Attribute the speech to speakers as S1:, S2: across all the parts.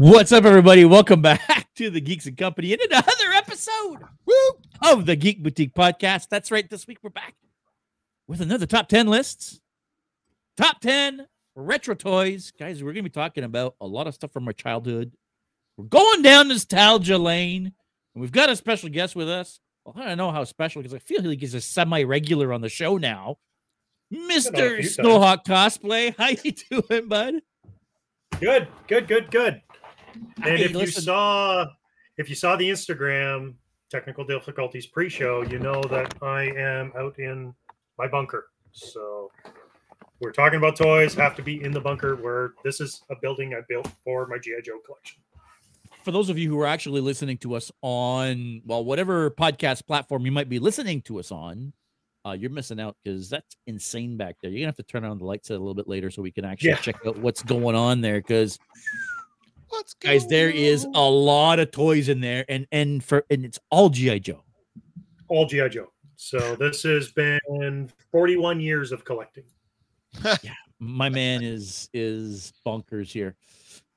S1: What's up, everybody? Welcome back to the Geeks and Company in another episode woo, of the Geek Boutique Podcast. That's right. This week we're back with another top 10 lists. Top 10 retro toys. Guys, we're going to be talking about a lot of stuff from our childhood. We're going down nostalgia lane, and we've got a special guest with us. Well, I don't know how special because I feel like he's a semi regular on the show now. Mr. Snowhawk Cosplay. How you doing, bud?
S2: Good, good, good, good. And hey, if listen. you saw if you saw the Instagram technical difficulties pre-show, you know that I am out in my bunker. So we're talking about toys, have to be in the bunker where this is a building I built for my GI Joe collection.
S1: For those of you who are actually listening to us on well, whatever podcast platform you might be listening to us on, uh, you're missing out because that's insane back there. You're gonna have to turn on the lights a little bit later so we can actually yeah. check out what's going on there. Because What's guys, there is a lot of toys in there, and and for and it's all GI Joe.
S2: All GI Joe. So this has been 41 years of collecting.
S1: yeah, my man is is bonkers here.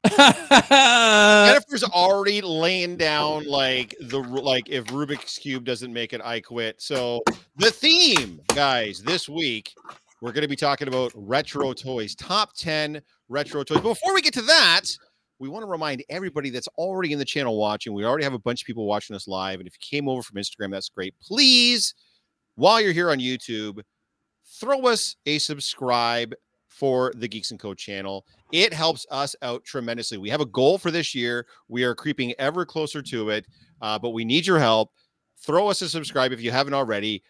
S3: Jennifer's already laying down like the like if Rubik's cube doesn't make it, I quit. So the theme, guys, this week we're going to be talking about retro toys, top 10 retro toys. But before we get to that, we want to remind everybody that's already in the channel watching. We already have a bunch of people watching us live. And if you came over from Instagram, that's great. Please, while you're here on YouTube, throw us a subscribe for the Geeks and Co channel. It helps us out tremendously. We have a goal for this year. We are creeping ever closer to it, uh, but we need your help. Throw us a subscribe if you haven't already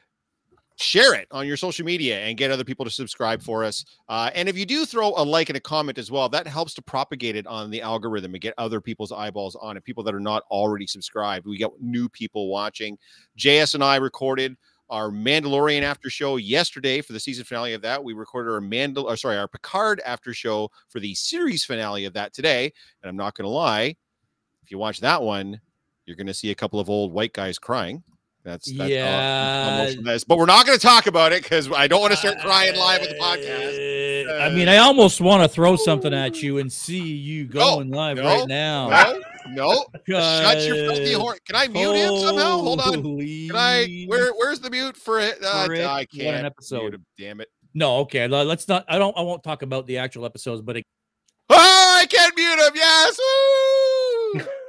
S3: share it on your social media and get other people to subscribe for us. Uh, and if you do throw a like and a comment as well, that helps to propagate it on the algorithm and get other people's eyeballs on it. People that are not already subscribed. We get new people watching. JS and I recorded our Mandalorian after show yesterday for the season finale of that. We recorded our Mandal, or sorry, our Picard after show for the series finale of that today. And I'm not going to lie, if you watch that one, you're going to see a couple of old white guys crying. That's, that's
S1: yeah.
S3: Nice. But we're not going to talk about it because I don't want to start crying live on the podcast.
S1: Uh, I mean, I almost want to throw something at you and see you going no, live no, right now.
S3: No, no. Shut your filthy horn. Can I mute him somehow? Hold on. Can I? Where? Where's the mute for it? Uh, for it I can't. An episode. Him, damn it.
S1: No. Okay. Let's not. I don't. I won't talk about the actual episodes, but. It,
S3: oh, I can't mute him. Yes.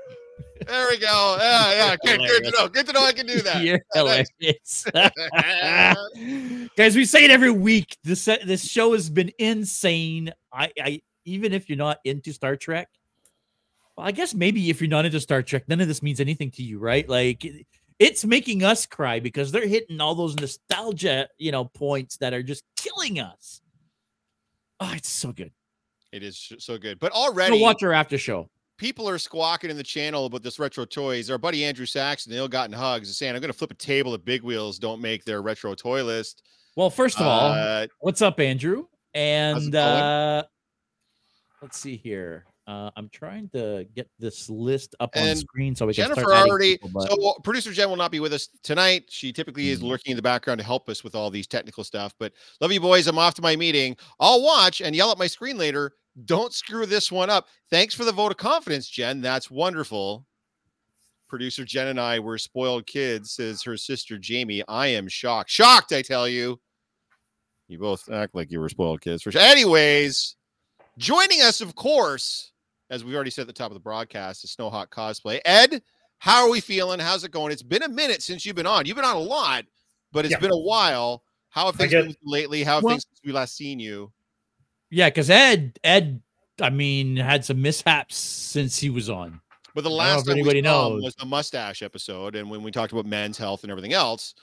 S3: There we go. Yeah, yeah. Good, good to know. Good to know I can do that. You're hilarious.
S1: Guys, we say it every week. This this show has been insane. I, I even if you're not into Star Trek, well, I guess maybe if you're not into Star Trek, none of this means anything to you, right? Like it's making us cry because they're hitting all those nostalgia, you know, points that are just killing us. Oh, it's so good.
S3: It is so good. But already
S1: watch our after show
S3: people are squawking in the channel about this retro toys. Our buddy Andrew Saxon, Neil Gotten Hugs, is saying, I'm going to flip a table if Big Wheels don't make their retro toy list.
S1: Well, first of all, uh, what's up, Andrew? And uh, let's see here. Uh, I'm trying to get this list up on screen so we can Jennifer already. People, but...
S3: So producer Jen will not be with us tonight. She typically is mm-hmm. lurking in the background to help us with all these technical stuff. But love you boys. I'm off to my meeting. I'll watch and yell at my screen later don't screw this one up. Thanks for the vote of confidence, Jen. That's wonderful. Producer Jen and I were spoiled kids, says her sister Jamie. I am shocked. Shocked, I tell you. You both act like you were spoiled kids. For sure. Anyways, joining us, of course, as we already said at the top of the broadcast, is Snowhawk Cosplay. Ed, how are we feeling? How's it going? It's been a minute since you've been on. You've been on a lot, but it's yeah. been a while. How have things been lately? How have well, things since we last seen you?
S1: Yeah, because Ed, Ed, I mean, had some mishaps since he was on.
S3: But the last time anybody knows was the mustache episode, and when we talked about men's health and everything else,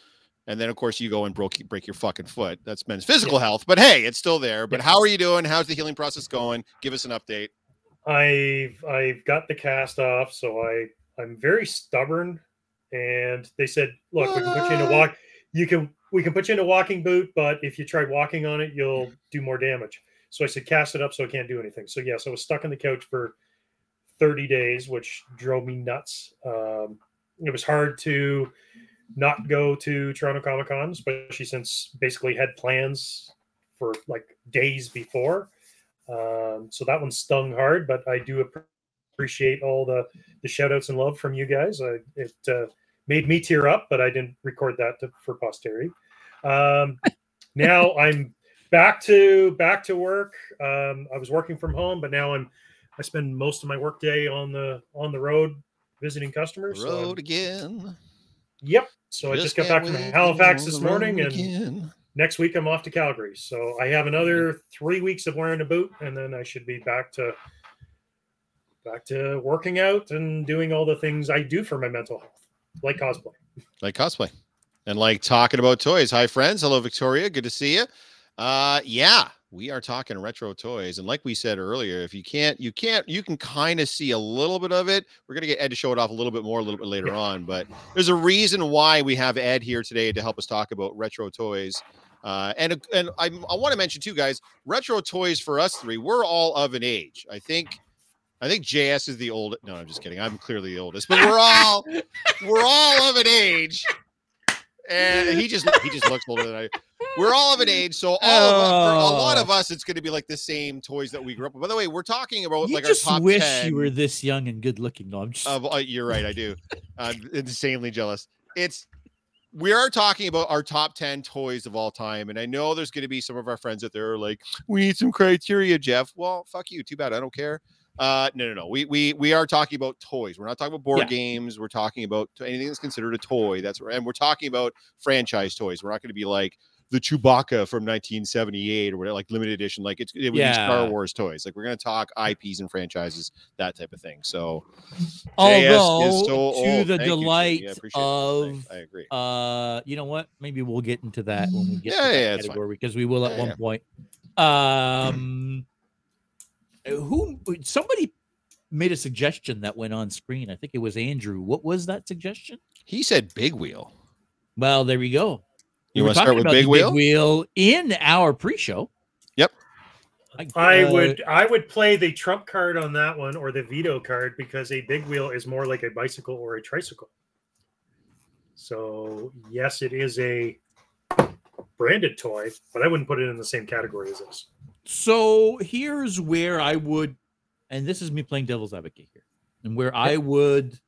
S3: and then of course you go and broke break your fucking foot. That's men's physical yeah. health, but hey, it's still there. But yeah. how are you doing? How's the healing process going? Give us an update.
S2: I've I've got the cast off, so I I'm very stubborn, and they said, look, what? we can put you in a walk. You can we can put you in a walking boot, but if you try walking on it, you'll do more damage. So I said, cast it up so I can't do anything. So yes, I was stuck on the couch for 30 days, which drove me nuts. Um, it was hard to not go to Toronto Comic Con, especially since basically had plans for like days before. Um, so that one stung hard, but I do appreciate all the the shout outs and love from you guys. I, it uh, made me tear up, but I didn't record that to, for posterity. Um, now I'm back to back to work. Um, I was working from home, but now I'm I spend most of my work day on the on the road visiting customers. so
S3: Road again.
S2: yep. So I just got back from Halifax this morning, and
S3: again.
S2: next week I'm off to Calgary. So I have another three weeks of wearing a boot, and then I should be back to back to working out and doing all the things I do for my mental health, like cosplay.
S3: like cosplay and like talking about toys. Hi, friends. Hello, Victoria. Good to see you. Uh, yeah, we are talking retro toys, and like we said earlier, if you can't, you can't, you can kind of see a little bit of it. We're gonna get Ed to show it off a little bit more a little bit later on, but there's a reason why we have Ed here today to help us talk about retro toys. Uh, and and I, I want to mention too, guys, retro toys for us three, we're all of an age. I think I think JS is the oldest. No, I'm just kidding. I'm clearly the oldest, but we're all we're all of an age. And he just he just looks older than I. We're all of an age, so all of us, for a lot
S1: Oh.
S3: of us, it's going to be like the same toys that we grew up with. By the way, we're talking about
S1: You
S3: like
S1: just
S3: our top
S1: wish
S3: 10
S1: you were this young and good looking. No, I'm just.
S3: of uh, you're right i do i'm insanely jealous it's we are talking about our top 10 toys of all time and i know there's going to be some of our friends out there like we need some criteria jeff well fuck you too bad i don't care uh no no no we we we are talking about toys we're not talking about board
S1: Yeah.
S3: games we're talking about anything that's considered a toy that's right. and we're talking about franchise toys we're not going to be like the Chewbacca from 1978 or whatever, like limited edition, like it's it would be Star Wars toys. Like we're gonna talk IPs and franchises, that type of thing. So
S1: Although,
S3: so
S1: to the
S3: Thank
S1: delight
S3: you're
S1: of,
S3: I agree.
S1: uh, you know what? Maybe we'll get into that when we get
S3: Yeah,
S1: to that
S3: yeah,
S1: category because we will at
S3: Yeah,
S1: one
S3: yeah.
S1: point. Um, who? Somebody made a suggestion that went on screen. I think it was Andrew. What was that suggestion?
S3: He said big wheel.
S1: Well, there we go.
S3: You
S1: We
S3: want to start with big wheel?
S1: big wheel in our pre-show.
S3: Yep.
S2: I
S1: uh,
S2: would I would play the trump card on that one or the veto card because a big wheel is more like a bicycle or a tricycle. So yes, it is a branded toy, but I wouldn't put it in the same category as this.
S1: So here's where I would, and this is me playing devil's advocate here, and where I would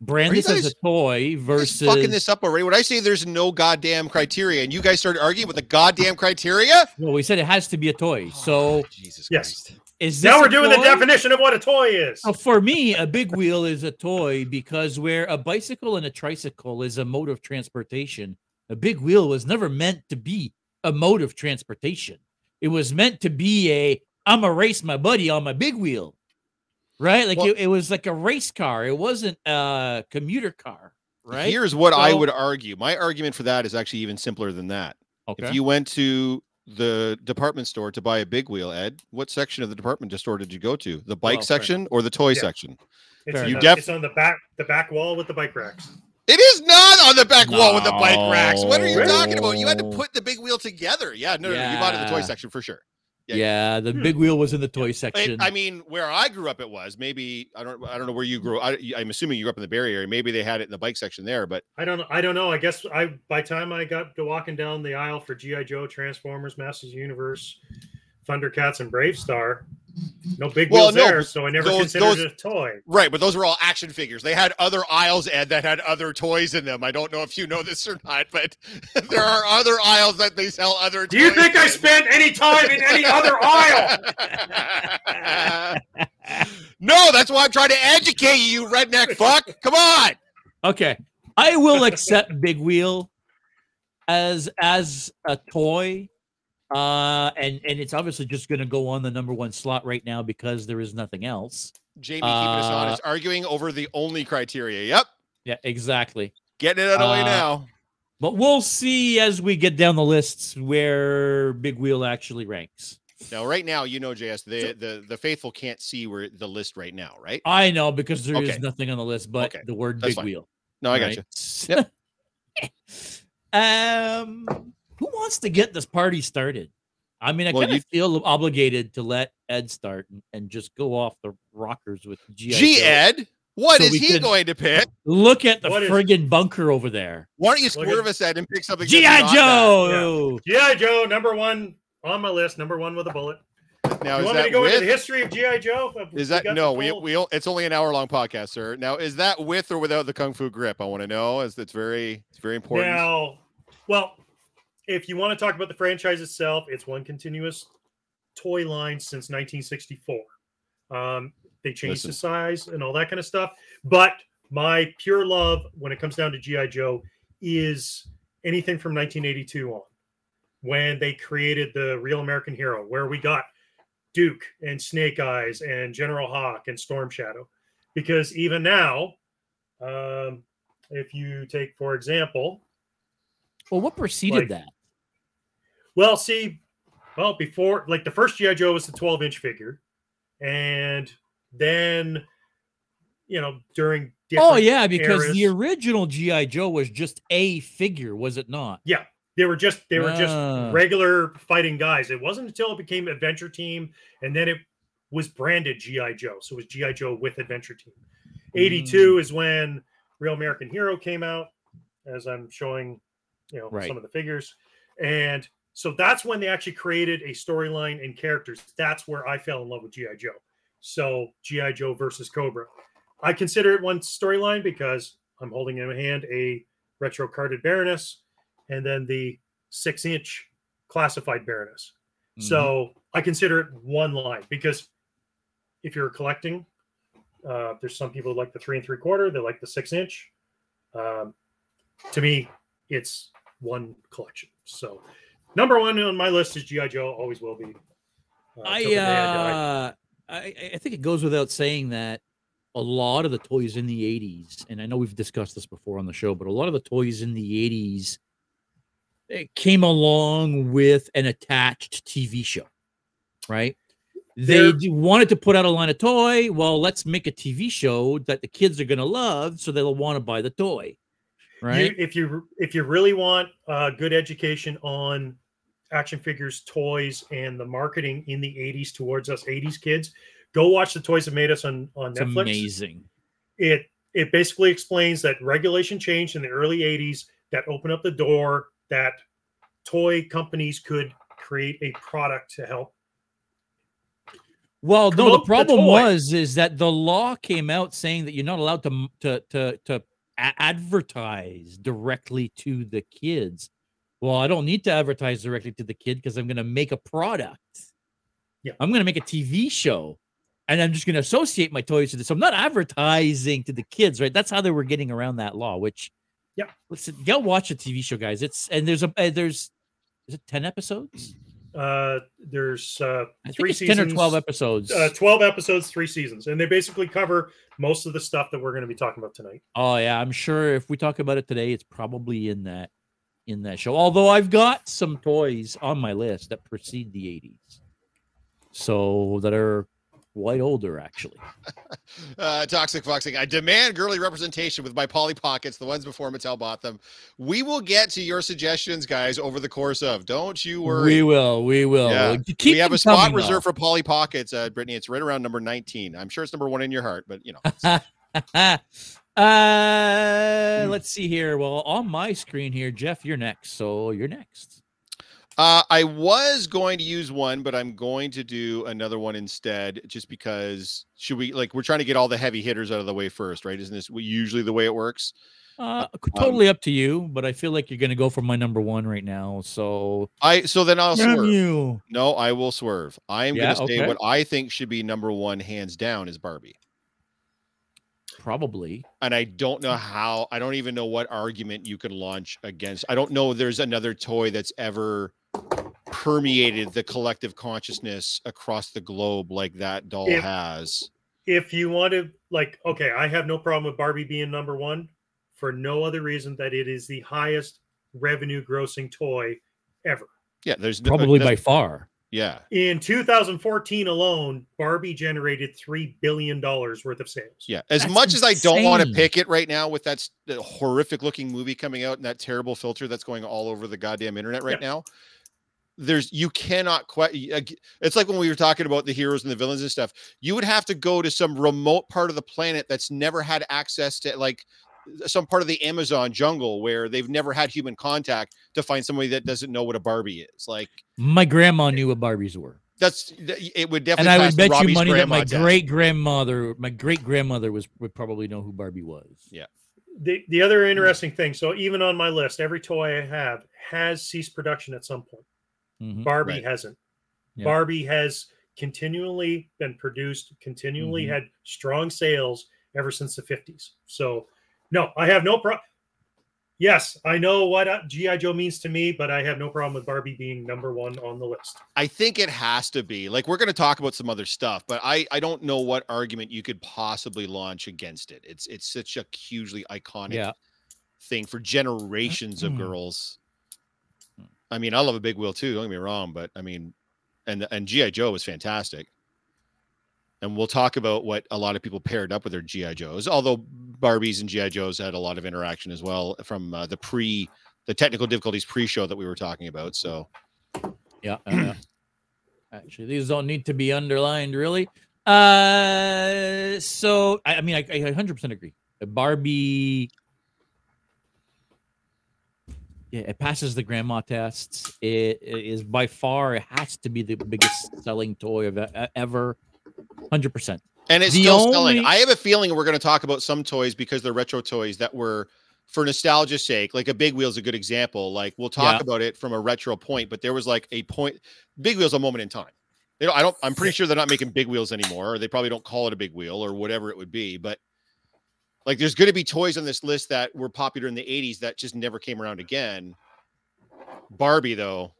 S1: brand
S3: Are you
S1: this as a toy versus.
S3: fucking this up already. When I say there's no goddamn criteria, and you guys started arguing with the goddamn criteria.
S1: Well, we said it has to be a toy. Oh, so
S3: Oh, Jesus
S2: Yes.
S3: Christ.
S1: is this
S2: Now we're
S1: a
S2: doing the definition of what a toy is.
S1: So for me, a big wheel is a toy because where a bicycle and a tricycle is a mode of transportation, a big wheel was never meant to be a mode of transportation. It was meant to be a I'm gonna race my buddy on my big wheel. Right? Like
S3: Well-
S1: it, it was like a race car. It wasn't a commuter car. Right.
S3: Here's what I would argue. My argument for that is actually even simpler than that.
S1: okay.
S3: If you went to the department store to buy a big wheel, Ed, what section of the department store did you go to? The bike
S1: Well, fair
S3: section or the toy
S2: Yeah.
S3: section?
S2: It's,
S1: Fair
S2: the-
S3: You def-
S2: it's on the back the back wall with the bike racks.
S3: It is not on the back wall with the bike racks. What are you
S2: Really?
S3: talking about? You had to put the big wheel together. Yeah, no, no, no, you bought it in the toy section for sure. Yeah.
S1: yeah, the
S2: Hmm.
S1: big wheel was in the toy
S3: It-
S1: section.
S3: I mean, where I grew up, it was maybe I don't I don't know where you grew. I, I'm assuming you grew up in the Barrie area. Maybe they had it in the bike section there, but
S2: I don't. I don't know. I guess I by time I got to walking down the aisle for GI Joe, Transformers, Masters of the Universe, Thundercats, and BraveStarr, no big
S3: Well,
S2: wheels
S3: no,
S2: there, so I never
S3: those-
S2: considered
S3: those-
S2: it a toy.
S3: right. But those were all action figures. They had other aisles, Ed, that had other toys in them. I don't know if you know this or not, but there are other aisles that they sell other.
S2: Do you
S3: toys
S2: think I
S3: in.
S2: spent any time in any other aisle?
S3: no, that's why I'm trying to educate you, you redneck fuck. Come on.
S1: Okay. I will accept Big Wheel as as a toy. Uh and and it's obviously just going to go on the number 1 slot right now because there is nothing else.
S3: Jamie keeping us
S1: Uh,
S3: honest, arguing over the only criteria. Yep.
S1: Yeah, exactly.
S3: Getting it out of the way
S1: Uh,
S3: now.
S1: But we'll see as we get down the lists where Big Wheel actually ranks.
S3: Now, right now, you know, JS, the, the the faithful can't see where the list right now, right?
S1: I know because there is
S3: Okay.
S1: nothing on the list but
S3: Okay,
S1: the word
S3: that's
S1: Big
S3: fine.
S1: Wheel.
S3: No, I got you.
S1: right? um, who wants to get this party started? I mean, I
S3: Well,
S1: kind of feel obligated to let Ed start and, and just go off the rockers with GI
S3: G Ed, what
S1: So
S3: is he going to pick?
S1: Look at the
S2: What is-
S1: friggin' bunker over there.
S3: Why don't you
S2: Look
S3: swerve
S2: at-
S3: us Ed and pick something?
S1: GI
S3: that's not that?
S1: Joe.
S2: GI Joe, number one on my list, number one with a bullet.
S3: Now
S2: you
S3: is
S2: want me to go into the history of GI Joe?
S3: Is that no? We we it's only an hour long podcast, sir. Now is that with or without the kung fu grip? I want to know. As it's very it's very important.
S2: Now, well, if you want to talk about the franchise itself, it's one continuous toy line since 1964. Um, they changed
S3: Listen.
S2: the size and all that kind of stuff. But my pure love when it comes down to GI Joe is anything from 1982 on, when they created the Real American Hero, where we got Duke and Snake Eyes and General Hawk and Storm Shadow. Because even now, um, if you take, for example,
S1: Well, what preceded
S2: Like-
S1: that?
S2: Well, see, well, before like the first GI Joe was the 12 inch figure, and then you know during
S1: Oh yeah, because the original GI Joe was just a figure, was it not?
S2: Yeah, they were just they were
S1: Ah.
S2: just regular fighting guys. It wasn't until it became Adventure Team, and then it was branded GI Joe, so it was GI Joe with Adventure Team.
S1: Mm.
S2: 82 is when Real American Hero came out, as I'm showing, you know,
S1: Right.
S2: some of the figures, and so that's when they actually created a storyline and characters. That's where I fell in love with GI Joe. So GI Joe versus Cobra, I consider it one storyline because I'm holding in my hand a retro carded Baroness, and then the six inch classified Baroness.
S1: Mhm.
S2: So I consider it one line because if you're collecting, uh, there's some people who like the three and three quarter, they like the six inch. Um, to me, it's one collection. So number one on my list is GI Joe, always will be. Uh,
S1: I uh, I I think it goes without saying that a lot of the toys in the 80s, and I know we've discussed this before on the show, but a lot of the toys in the 80s it came along with an attached TV show, right? They
S2: There-
S1: d- wanted to put out a line of toy. Well, let's make a TV show that the kids are going to love, so they'll want to buy the toy, right?
S2: You, if you if you really want uh, good education on action figures, toys, and the marketing in the '80s towards us '80s kids, go watch the Toys That Made Us on on
S1: it's
S2: Netflix.
S1: amazing.
S2: It it basically explains that regulation changed in the early '80s that opened up the door that toy companies could create a product to help.
S1: Well, no, the
S2: promote the
S1: problem was is that the law came out saying that you're not allowed to to to to advertise directly to the kids. Well, I don't need to advertise directly to the kid because I'm going to make a product.
S2: Yeah.
S1: I'm going to make a TV show, and I'm just going to associate my toys to this. So I'm not advertising to the kids, right? That's how they were getting around that law. Which,
S2: Yeah.
S1: listen, go watch a TV show, guys. It's and there's a uh, there's is it ten episodes?
S2: Uh, there's uh, three seasons,
S1: ten or twelve episodes.
S2: Uh, 12 episodes, three seasons, and they basically cover most of the stuff that we're going to be talking about tonight.
S1: Oh yeah, I'm sure if we talk about it today, it's probably in that in that show. Although I've got some toys on my list that precede the 80s. So that are quite older actually.
S3: Uh, Toxic Foxing. I demand girly representation with my Polly Pockets, the ones before Mattel bought them. We will get to your suggestions, guys, over the course of. Don't you worry.
S1: We will, we will.
S3: Yeah.
S1: Keep
S3: we have a spot reserved for Polly Pockets, uh, Brittany. It's right around number 19. I'm sure it's number one in your heart, but you know. it's-
S1: uh let's see here. Well, on my screen here, Jeff, you're next. So you're next.
S3: Uh, I was going to use one, but I'm going to do another one instead, just because should we like we're trying to get all the heavy hitters out of the way first, right? Isn't this usually the way it works?
S1: Uh totally up to you, but I feel like you're gonna go for my number one right now. So
S3: I so then I'll
S1: Damn
S3: swerve.
S1: you.
S3: No, I will swerve. I am
S1: Yeah,
S3: going to say
S1: okay.
S3: what I think should be number one, hands down, is Barbie.
S1: Probably.
S3: And I don't know how. I don't even know what argument you could launch against. I don't know. There's another toy that's ever permeated the collective consciousness across the globe like that doll
S2: If-
S3: has.
S2: If you want to, like, okay, I have no problem with Barbie being number one for no other reason that it is the highest revenue grossing toy ever.
S3: Yeah, there's no- uh,
S1: Probably by far.
S3: Yeah.
S2: In 2014 alone, Barbie generated $3 billion worth of sales.
S3: Yeah, as
S1: That's
S3: much as I don't want to pick it right now with that horrific looking movie coming out and that terrible filter that's going all over the goddamn internet right
S2: Yeah.
S3: now, there's you cannot quite. Uh, it's like when we were talking about the heroes and the villains and stuff. You would have to go to some remote part of the planet that's never had access to like some part of the Amazon jungle where they've never had human contact to find somebody that doesn't know what a Barbie is. Like,
S1: My grandma knew what Barbies were.
S3: That's it would definitely.
S1: And.
S3: I
S1: would
S3: the
S1: bet you money that my great grandmother, my great grandmother was would probably know who Barbie was.
S3: Yeah.
S2: The the other interesting thing, so even on my list, every toy I have has ceased production at some point.
S1: Mhm.
S2: Barbie
S3: Right.
S2: hasn't.
S1: Yeah.
S2: Barbie has continually been produced, continually
S1: Mhm.
S2: had strong sales ever since the 50s. So, no, I have no problem. Yes, I know what uh, G.I. Joe means to me, but I have no problem with Barbie being number one on the list.
S3: I think it has to be. Like we're going to talk about some other stuff, but I I don't know what argument you could possibly launch against it. It's it's such a hugely iconic
S1: Yeah.
S3: thing for generations of
S1: Mm.
S3: girls. I mean, I love a big wheel too. Don't get me wrong, but I mean, and and GI Joe was fantastic. And we'll talk about what a lot of people paired up with their GI Joes. Although Barbies and GI Joes had a lot of interaction as well from uh, the pre the technical difficulties pre-show that we were talking about. So
S1: Yeah. yeah. Actually, these don't need to be underlined, really. Uh, so I, I mean, I, I 100% agree. Barbie, yeah, it passes the grandma tests. It, it is by far, it has to be the biggest selling toy of e- ever. 100%.
S3: And it's
S1: The
S3: still selling. I have a feeling we're going to talk about some toys because they're retro toys that were for nostalgia's sake. Like a Big wheel is a good example. Like we'll talk
S1: Yeah.
S3: about it from a retro point, but there was like a point. Big Wheel's a moment in time. They don't. I don't. I'm pretty sure they're not making big wheels anymore. Or they probably don't call it a big wheel or whatever it would be. But like, there's going to be toys on this list that were popular in the '80s that just never came around again. Barbie, though,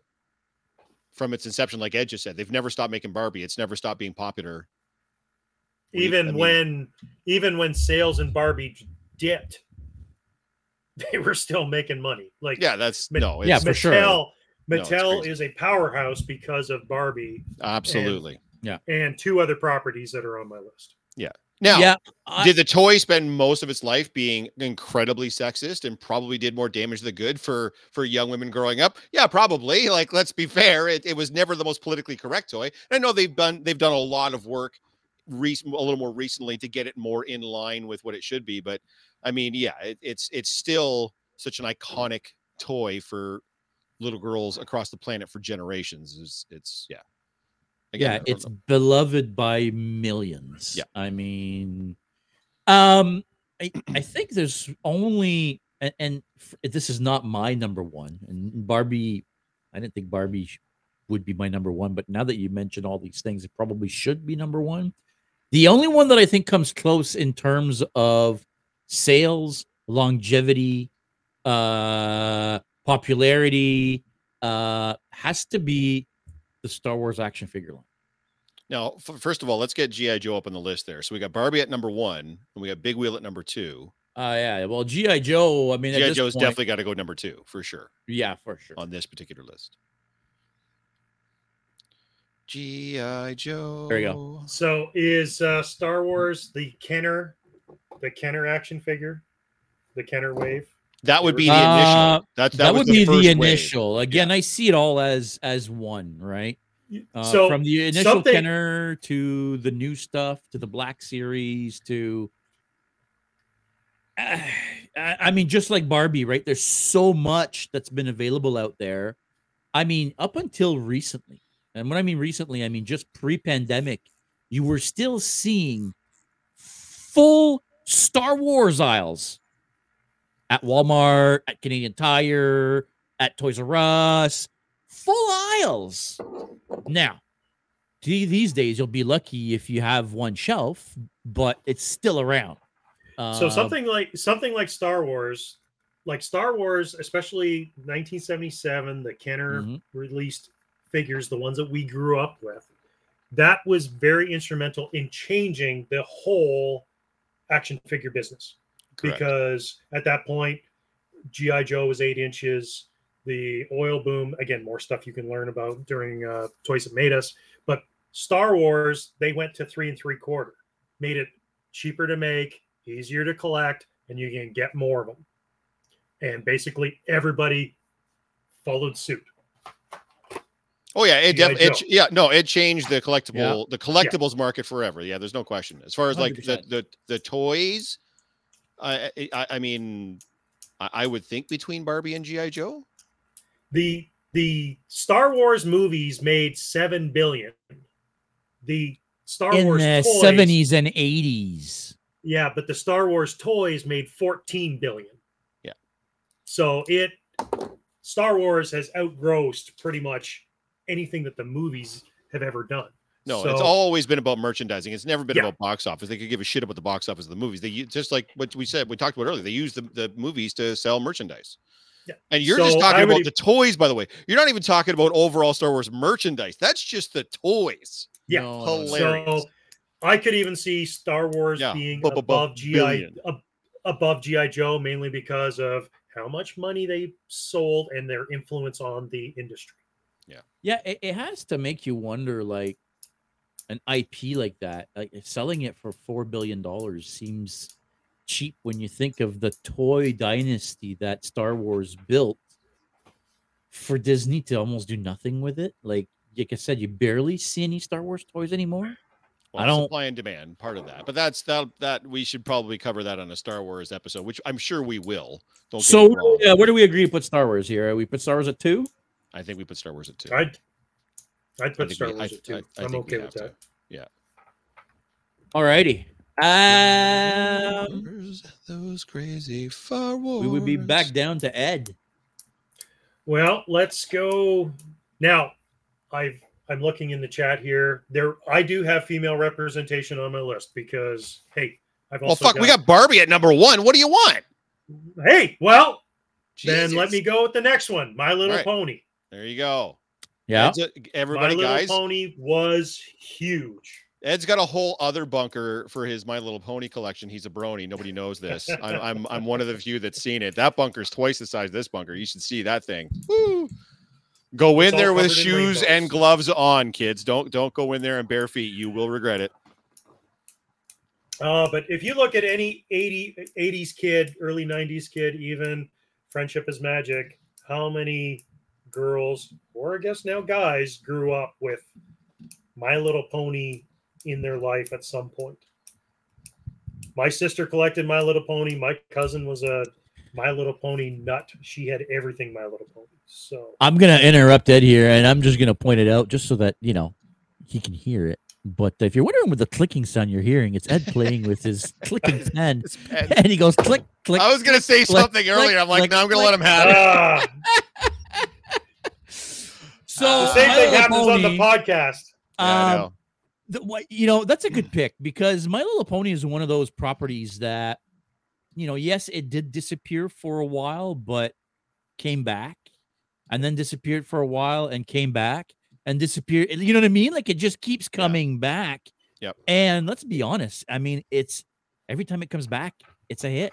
S3: from its inception, like Ed just said, they've never stopped making Barbie. It's never stopped being popular. What
S2: Even
S3: I mean-
S2: when even when sales in Barbie dipped, they were still making money. Like
S3: Yeah, that's
S2: Ma-
S3: no,
S1: Yeah,
S3: it's
S1: for sure.
S2: Mattel,
S3: No,
S2: Mattel is a powerhouse because of Barbie
S3: absolutely. Yeah.
S2: And two other properties that are on my list.
S3: Now,
S1: yeah. I-
S3: did the toy spend most of its life being incredibly sexist and probably did more damage than good for for young women growing up? Yeah, probably. Like, let's be fair, it, it was never the most politically correct toy. And I know they've done they've done a lot of work, a little more recently to get it more in line with what it should be. But I mean, yeah, it, it's it's still such an iconic toy for little girls across the planet for generations. It's, it's yeah. Again,
S1: yeah it's
S3: know.
S1: beloved by millions
S3: Yeah.
S1: i mean um i, I think there's only and, and this is not my number one and barbie i didn't think barbie would be my number one but now that you mention all these things it probably should be number one the only one that i think comes close in terms of sales longevity uh popularity uh has to be the Star Wars action figure line.
S3: Now, f- first of all, let's get GI Joe up on the list there. So we got Barbie at number one, and we got Big Wheel at number two.
S1: Uh yeah, well GI Joe, I mean
S3: GI Joe's
S1: point-
S3: definitely got to go number two for sure
S1: yeah, for sure.
S3: on this particular list. GI Joe.
S1: There you go.
S2: So is uh, Star Wars the Kenner, the Kenner action figure, the Kenner wave?
S3: That would be the
S1: Uh,
S3: initial. That, that,
S1: That, would
S3: the
S1: be
S3: first
S1: the
S3: wave.
S1: initial. Again, I see it all as as one, right? Uh,
S2: so
S1: from the initial
S2: something-
S1: Kenner to the new stuff to the Black Series to I I mean, just like Barbie, right? There's so much that's been available out there. I mean, up until recently, and when I mean recently, I mean just pre-pandemic, you were still seeing full Star Wars aisles at Walmart, at Canadian Tire, at Toys R Us, full aisles. Now, these days you'll be lucky if you have one shelf, but it's still around.
S2: so
S1: Uh,
S2: something like something like Star Wars, like Star Wars, especially 1977, the Kenner
S1: Mhm.
S2: released figures, the ones that we grew up with, that was very instrumental in changing the whole action figure business.
S3: Correct.
S2: because at that point gi joe was eight inches the oil boom again more stuff you can learn about during uh, toys that made us but star wars they went to three and three quarter made it cheaper to make easier to collect and you can get more of them and basically everybody followed suit
S3: Oh yeah, it,
S2: G.I.
S3: def- it yeah no, it changed the collectible the collectibles market forever. Yeah, there's no question. As far as like the
S1: 100%.
S3: the the toys, I I, I mean, I, I would think between Barbie and GI Joe.
S2: the the Star Wars movies made seven billion. The Star
S1: In
S2: Wars
S1: the seventies and eighties.
S2: yeah, but the Star Wars toys made fourteen billion.
S3: Yeah.
S2: So it Star Wars has outgrossed pretty much anything that the movies have ever done.
S3: No,
S2: So-
S3: it's always been about merchandising. It's never been
S2: Yeah.
S3: about box office. They could give a shit about the box office of the movies. They just like what we said, we talked about earlier. They use the, the movies to sell merchandise.
S2: Yeah.
S3: And you're just talking
S2: I
S3: about the toys, by the way. You're not even talking about overall Star Wars merchandise. That's just the toys.
S2: Yeah.
S3: Hilarious.
S2: So I could even see Star Wars
S3: Yeah,
S2: being
S3: bu- bu- bu-
S2: above GI ab- above GI Joe mainly because of how much money they sold and their influence on the industry.
S1: Yeah, it, it has to make you wonder like an IP like that, like selling it for four billion dollars seems cheap when you think of the toy dynasty that Star Wars built for Disney to almost do nothing with it. Like like I said, you barely see any Star Wars toys anymore.
S3: Well,
S1: I don't-
S3: supply and demand, part of that. But that's that that we should probably cover that on a Star Wars episode, which I'm sure we will. Don't
S1: So
S3: yeah,
S1: uh, where do we agree to put Star Wars here? We put Star Wars at two.
S3: I think we put Star Wars at two.
S2: I'd I'd put
S3: think
S2: Star
S3: we-
S2: Wars
S3: I-
S2: at two.
S3: I- I
S2: I'm
S3: think
S2: okay
S3: have
S2: with
S3: to.
S2: that.
S1: Alrighty. Um,
S3: Where's those crazy Star Wars.
S1: we would be back down to Ed.
S2: Well, let's go now. I've I'm looking in the chat here. There I do have female representation on my list because hey, I've also.
S3: Well,
S2: also
S3: fuck, we got Barbie at number one. What do you want?
S2: hey, well, then let me go with the next one. My Little
S3: Right.
S2: Pony.
S3: There you go.
S1: Yeah.
S3: Ed's a- everybody,
S2: My Little
S3: guys.
S2: Pony was huge.
S3: Ed's got a whole other bunker for his My Little Pony collection. He's a brony. Nobody knows this. I'm, I'm I'm one of the few that's seen it. That bunker's twice the size of this bunker. You should see that thing. Woo. Go in
S2: It's
S3: there with
S2: in
S3: shoes and gloves on, kids. Don't don't go in there in bare feet. You will regret it.
S2: Uh, but if you look at any 80, 80s kid, early 90s kid, even Friendship is Magic, how many girls, or I guess now guys, grew up with My Little Pony in their life at some point? My sister collected My Little Pony. My cousin was a My Little Pony nut. She had everything My Little Pony. So
S1: I'm gonna interrupt Ed here, and I'm just gonna point it out just so that you know he can hear it. But if you're wondering what the clicking sound you're hearing, it's Ed playing with his clicking pen,
S3: It's pen.
S1: and he goes click click.
S3: I was gonna say
S1: click,
S3: something earlier. I'm like,
S1: click,
S3: no, I'm gonna
S1: click.
S3: let him have it.
S2: Ah.
S1: So
S2: the same
S1: My
S2: thing
S1: Little
S2: happens on the
S1: Pony,
S2: podcast.
S3: Yeah, I
S1: um,
S3: know.
S1: the, you know that's a good pick because My Little Pony is one of those properties that you know yes it did disappear for a while but came back and then disappeared for a while and came back and disappeared you know what I mean like it just keeps coming back
S3: Yep.
S1: and let's be honest I mean it's every time it comes back it's a hit
S3: Yep.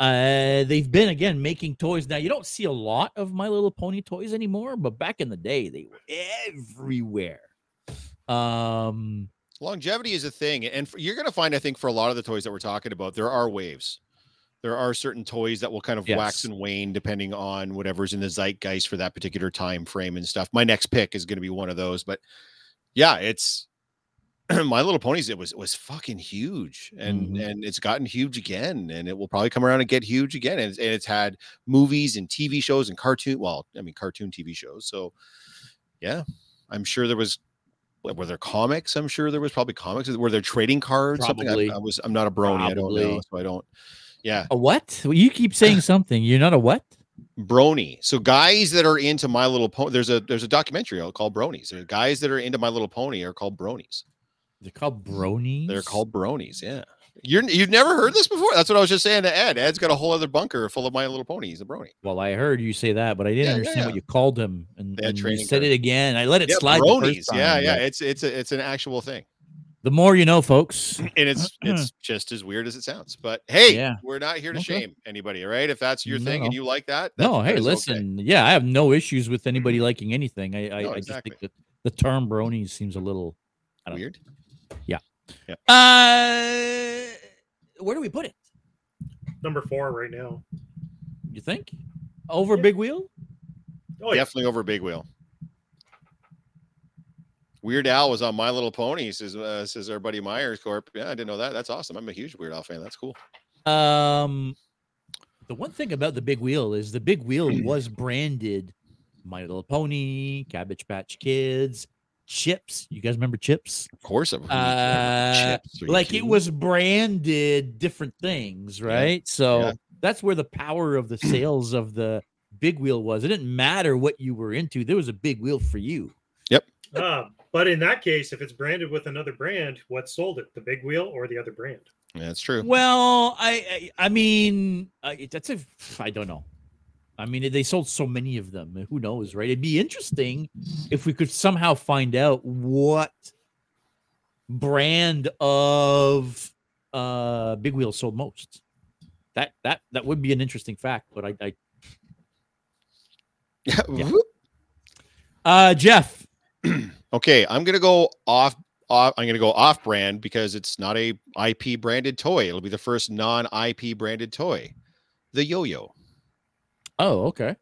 S1: Uh they've been again making toys. Now you don't see a lot of My Little Pony toys anymore but back in the day they were everywhere. Um
S3: longevity is a thing and for, you're going to find i think for a lot of the toys that we're talking about there are waves. There are certain toys that will kind of wax and wane depending on whatever's in the zeitgeist for that particular time frame and stuff. My next pick is going to be one of those but yeah it's my little ponies it was it was fucking huge and
S1: Mhm.
S3: and it's gotten huge again and it will probably come around and get huge again and it's, and it's had movies and tv shows and cartoon well i mean cartoon tv shows so yeah i'm sure there was were there comics? I'm sure there was probably comics. Were there trading cards? Something I,
S1: Probably.
S3: I was. I'm not a brony. I don't know, so I don't. Yeah,
S1: A what? Well, you keep saying something. You're not a what?
S3: brony. So guys that are into My Little Pony, there's a there's a documentary called Bronies. There guys that are into My Little Pony are called bronies.
S1: They're called bronies.
S3: They're called bronies. Yeah, you're you've never heard this before. That's what I was just saying to Ed. Ed's got a whole other bunker full of My Little Pony. He's a brony.
S1: Well, I heard you say that, but I didn't
S3: Yeah, yeah,
S1: understand
S3: yeah.
S1: what you called him, and, and you said it again. I let it
S3: Yeah,
S1: slide.
S3: bronies. yeah,
S1: time,
S3: yeah.
S1: but
S3: It's it's a, it's an actual thing,
S1: The more you know, folks.
S3: and it's it's just as weird as it sounds. But hey,
S1: Yeah.
S3: we're not here to
S1: Okay.
S3: shame anybody. right? if that's your thing and you like that,
S1: No, hey,
S3: is okay.
S1: listen. Yeah, I have no issues with anybody mm-hmm. liking anything. I, I,
S3: No,
S1: I just think that the term bronies seems a little don't know.
S3: Weird.
S1: Uh, where do we put it?
S2: Number four right now.
S1: You think over
S2: Yeah.
S1: Big Wheel?
S2: Oh, yeah.
S3: Definitely over Big Wheel. Weird Al was on My Little Pony, says uh, says our buddy Myers Corp. Yeah, I didn't know that. That's awesome. I'm a huge Weird Al fan. That's cool.
S1: Um, the one thing about the big wheel is the big wheel was branded My Little Pony, Cabbage Patch Kids, Chips. You guys remember Chips?
S3: Of course, I'm
S1: Uh,
S3: Chips, are you
S1: like it was branded different things, right? So
S3: Yeah.
S1: that's where the power of the sales of the big wheel was. It didn't matter what you were into. There was a big wheel for you.
S2: Ah, but in that case, if it's branded with another brand, what sold it? The big wheel or the other brand?
S3: That's true.
S1: Well, I I, I mean, I, that's a I don't know. I mean, they sold so many of them. Who knows, right? It'd be interesting if we could somehow find out what brand of uh big wheel sold most. That that that would be an interesting fact. But I, I
S3: Yeah.
S1: Uh Jeff,
S3: Okay, I'm gonna go off. Off, I'm gonna go off brand because it's not a IP branded toy. It'll be the first non IP branded toy, the yo-yo.
S1: Oh okay,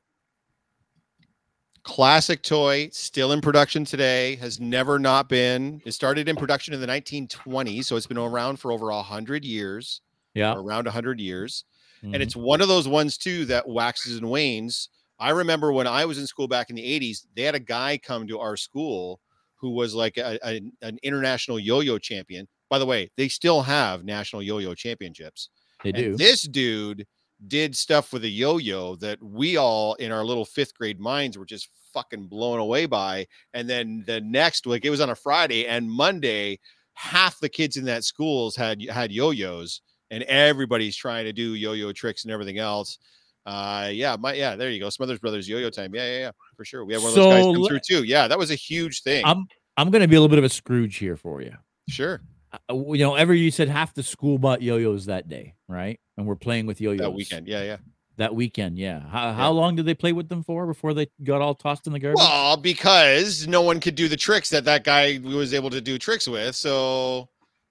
S3: Classic toy, still in production today. Has never not been. It started in production in the 1920s, so it's been around for over a hundred years,
S1: yeah,
S3: around a hundred years.
S1: mhm.
S3: and it's one of those ones too that waxes and wanes. I remember when I was in school back in the 80s, they had a guy come to our school who was like a, a- an international yo-yo champion. By the way, they still have national yo-yo championships.
S1: they
S3: And
S1: do.
S3: this dude did stuff with a yo-yo that we all in our little fifth grade minds were just fucking blown away by. And then the next week, it was on a Friday and Monday, half the kids in that schools had had yo-yos, and everybody's trying to do yo-yo tricks and everything else. Uh, yeah, my yeah, there you go, Smothers Brothers yo-yo time. Yeah, yeah, yeah, for sure. We had one of those guys come through too. Yeah, that was a huge thing.
S1: I'm I'm gonna be a little bit of a Scrooge here for you.
S3: sure,
S1: you know, ever you said half the school bought yo-yos that day, right? And we're playing with yo-yos
S3: that weekend. Yeah, yeah.
S1: That weekend, yeah. How, how long did they play with them for before they got all tossed in the garbage?
S3: Well, because no one could do the tricks that that guy was able to do tricks with. So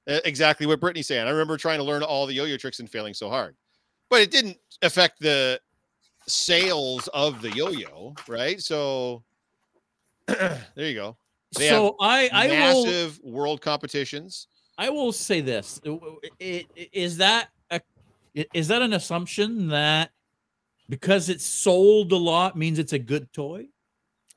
S3: uh, exactly what Brittany's saying. I remember trying to learn all the yo-yo tricks and failing so hard, but it didn't affect the sales of the yo-yo, right? So there you go. they
S1: so I I will
S3: Massive world competitions.
S1: I will say this: is that a, is that an assumption that because it's sold a lot means it's a good toy?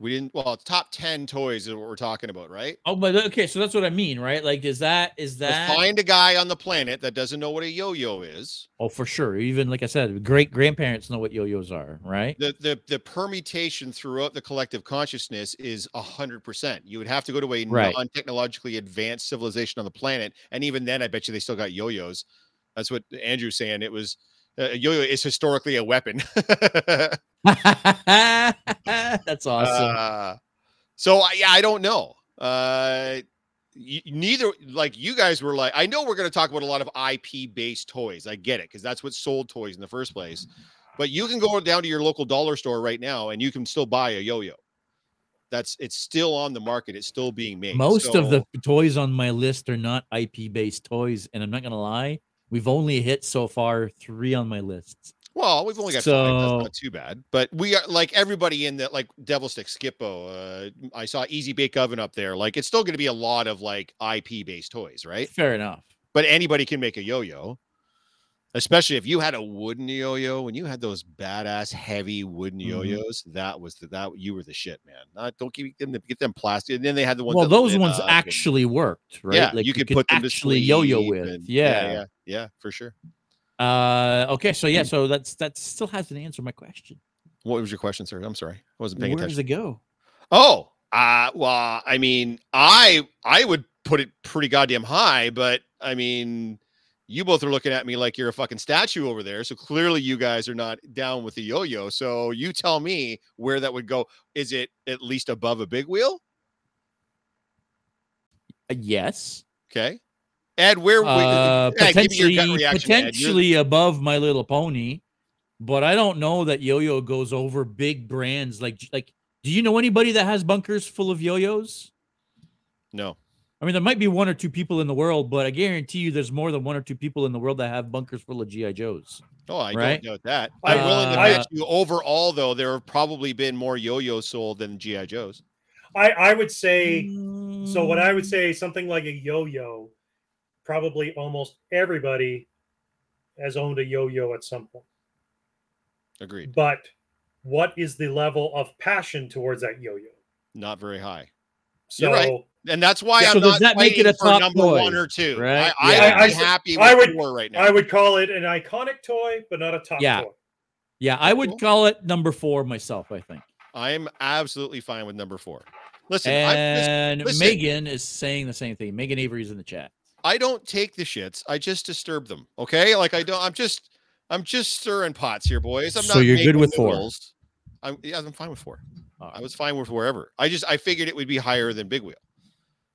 S3: We didn't. Well, it's top ten toys is what we're talking about, right?
S1: Oh, but okay, so that's what I mean, right? Like, is that is that?
S3: find a guy on the planet that doesn't know what a yo-yo is.
S1: Oh, for sure. Even like I said, great grandparents know what yo-yos are, right?
S3: the the the permutation throughout the collective consciousness is a hundred percent. You would have to go to a
S1: Right.
S3: non-technologically advanced civilization on the planet, and even then, I bet you they still got yo-yos. That's what Andrew's saying. It was uh, yo-yo is historically a weapon.
S1: that's awesome.
S3: Uh, so I, yeah, I don't know. Uh, neither like you guys were like, I know we're going to talk about a lot of IP based toys. I get it because that's what sold toys in the first place. But you can go down to your local dollar store right now and you can still buy a yo-yo. That's it's still on the market. It's still being made.
S1: Most of the toys on my list are not IP based toys, and I'm not gonna lie, we've only hit so far three on my list.
S3: well, we've only got five. That's not too bad. But we are like everybody in that, like Devil Stick, Skippo. Uh, I saw Easy Bake Oven up there. Like it's still going to be a lot of like IP based toys, right?
S1: Fair enough.
S3: but anybody can make a yo-yo especially if you had a wooden yo-yo when you had those badass heavy wooden
S1: Mhm.
S3: yo-yos that was the that you were the shit man not don't keep them get them plastic and then they had the ones
S1: Well, those ones
S3: up and-
S1: actually worked, right?
S3: yeah
S1: like
S3: you could put them to
S1: actually yo-yo with.
S3: and-
S1: yeah.
S3: yeah yeah for sure
S1: Uh, okay, so yeah, so that's that still hasn't answered my question.
S3: what was your question sir i'm sorry i wasn't paying
S1: Where
S3: attention
S1: does it go?
S3: oh uh well i mean i i would put it pretty goddamn high but i mean you both are looking at me like you're a fucking statue over there. So clearly you guys are not down with the yo-yo. So you tell me where that would go. Is it at least above a big wheel?
S1: Uh, yes.
S3: Okay. Ed, where would
S1: Uh,
S3: yeah, give me your gut
S1: potentially,
S3: reaction,
S1: potentially above My Little Pony, but I don't know that yo-yo goes over big brands like like. Do you know anybody that has bunkers full of yo-yos?
S3: No.
S1: I mean, there might be one or two people in the world, but I guarantee you, there's more than one or two people in the world that have bunkers full of GI Joes.
S3: Oh, I
S1: Right?
S3: don't doubt that. I'm willing to
S1: Uh,
S3: bet you overall, though, there have probably been more yo-yos sold than GI Joes.
S2: I, I would say so. What I would
S1: Mm.
S2: say, something like a yo-yo, probably almost everybody has owned a yo-yo at some point.
S3: Agreed.
S2: But what is the level of passion towards that yo-yo?
S3: Not very high.
S2: So
S3: You're right. And that's why
S1: Yeah,
S3: I'm
S1: so does
S3: not
S1: that make it
S3: fighting
S1: a
S3: for
S1: top
S3: number
S1: toy,
S3: one or two.
S1: right?
S3: I,
S1: Yeah.
S3: I would
S2: I-
S3: be
S2: I-
S3: happy with
S2: I would-
S3: four right now.
S2: I would call it an iconic toy, but not a top
S1: Yeah.
S2: toy.
S1: Yeah, I would
S3: Cool.
S1: call it number four myself. I think.
S3: I'm absolutely fine with number four. Listen, I, listen,
S1: And
S3: listen.
S1: Megan is saying the same thing. Megan Avery's in the chat.
S3: I don't take the shits. I just disturb them. Okay, like I don't. I'm just. I'm just stirring pots here, boys. I'm
S1: So
S3: not.
S1: you're good
S3: making
S1: with four?
S3: I'm. Yeah, I'm fine with four.
S1: All
S3: I was fine with wherever. I just. I figured it would be higher than Big Wheel.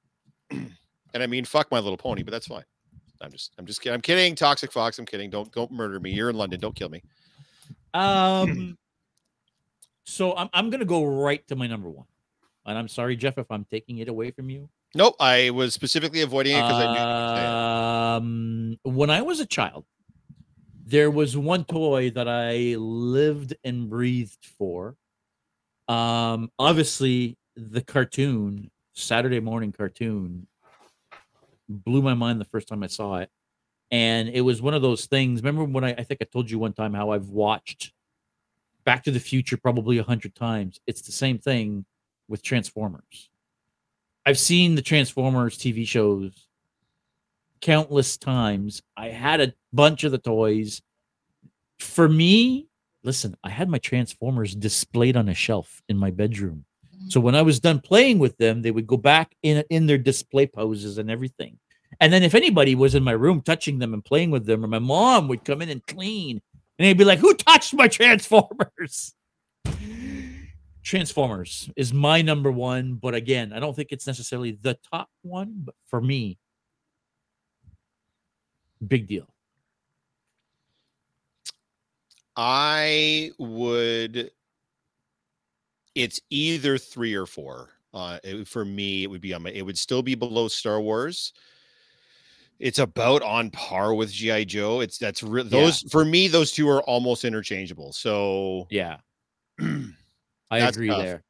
S3: and I mean, fuck my little pony, but that's fine. I'm just. I'm just kidding. I'm kidding. Toxic Fox. I'm kidding. Don't. Don't murder me. You're in London. Don't kill me.
S1: Um. so I'm I'm gonna go right to my number one, and I'm sorry, Jeff, if I'm taking it away from you.
S3: Nope. I was specifically avoiding it because I knew. you would say it.
S1: Um, when I was a child, there was one toy that I lived and breathed for. Um, obviously, the cartoon, Saturday morning cartoon, blew my mind the first time I saw it. And it was one of those things. Remember when I, I think I told you one time how I've watched Back to the Future probably a hundred times. It's the same thing with Transformers. I've seen the Transformers TV shows countless times. I had a bunch of the toys. For me, listen, I had my Transformers displayed on a shelf in my bedroom. So mm. when I was done playing with them, they would go back in in their display poses and everything. And then if anybody was in my room touching them and playing with them, or my mom would come in and clean, and they'd be like, "Who touched my Transformers?" Transformers is my number one, but again, I don't think it's necessarily the top one. But for me, big deal.
S3: I would. It's either three or four. Uh, it- for me, it would be on my. It would still be below Star Wars. It's about on par with GI Joe. It's that's re- those for me. Those two are almost interchangeable. So
S1: Yeah, I agree
S3: tough.
S1: there.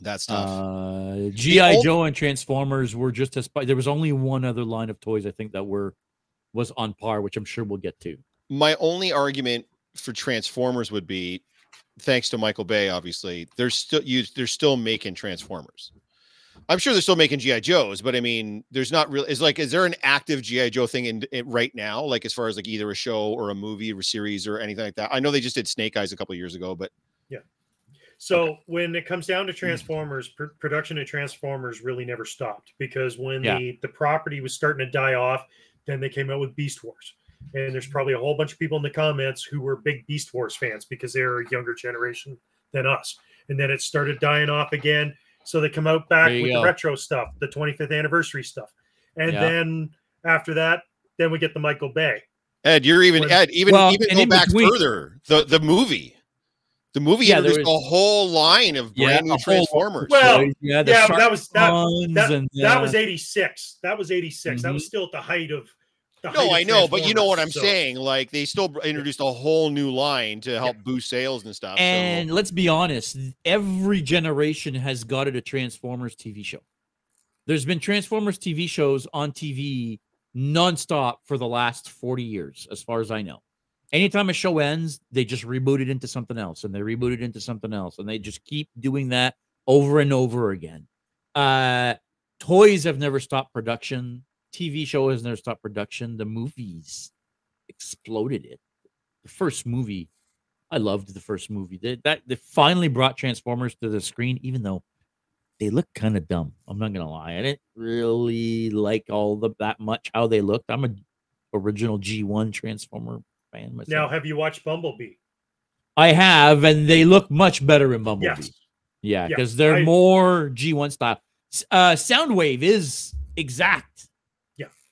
S3: that's tough.
S1: Uh, GI
S3: ol-
S1: Joe and Transformers were just as. There was only one other line of toys I think that were was on par, which I'm sure we'll get to.
S3: my only argument for Transformers would be, thanks to Michael Bay, obviously, they're still you they're still making Transformers. I'm sure they're still making GI Joes, but I mean, there's not really. Is like, is there an active GI Joe thing in, in right now? Like as far as like either a show or a movie or a series or anything like that. I know they just did Snake Eyes a couple of years ago, but yeah.
S2: So when it comes down to hmm. Transformers, pr- production of Transformers really never stopped because when
S1: Yeah.
S2: the the property was starting to die off, then they came out with Beast Wars. And there's probably a whole bunch of people in the comments who were big Beast Wars fans because they're a younger generation than us. And then it started dying off again. So they come out back with
S1: go.
S2: the retro stuff, the 25th anniversary stuff. And
S1: Yeah.
S2: then after that, then we get the Michael Bay.
S3: Ed, you're even
S2: When-
S3: Ed, even
S1: Well,
S3: even go back
S1: between-
S3: further. The the movie, the movie
S1: Yeah,
S3: introduced
S1: was-
S3: a whole line of
S1: Yeah,
S3: brand new
S1: a whole-
S3: Transformers.
S2: Well,
S1: Toys, yeah, the
S2: yeah, that was that,
S1: Shark
S2: that,
S1: and,
S2: that was 86. That was 86. That was mm-hmm. still at the height of the height
S3: No, I know, but you know what I'm
S2: so-
S3: saying. Like they still introduced a whole new line to help boost sales and stuff. so-
S1: And let's be honest, every generation has got it a Transformers TV show. There's been Transformers TV shows on TV nonstop for the last 40 years, as far as I know. Anytime a show ends, they just reboot it into something else and they reboot it into something else. And they just keep doing that over and over again. Uh toys have never stopped production. TV show has never stopped production. The movies exploded it. The first movie I loved the first movie. They, that they finally brought Transformers to the screen, even though they look kind of dumb. I'm not gonna lie. I didn't really like all the that much how they looked. I'm a original G1 Transformer fan myself.
S2: Now, have you watched Bumblebee?
S1: I have, and they look much better in Bumblebee.
S2: Yes.
S1: Yeah,
S2: Yeah,
S1: because they're
S2: I-
S1: more G1 style. Uh, Soundwave is exact.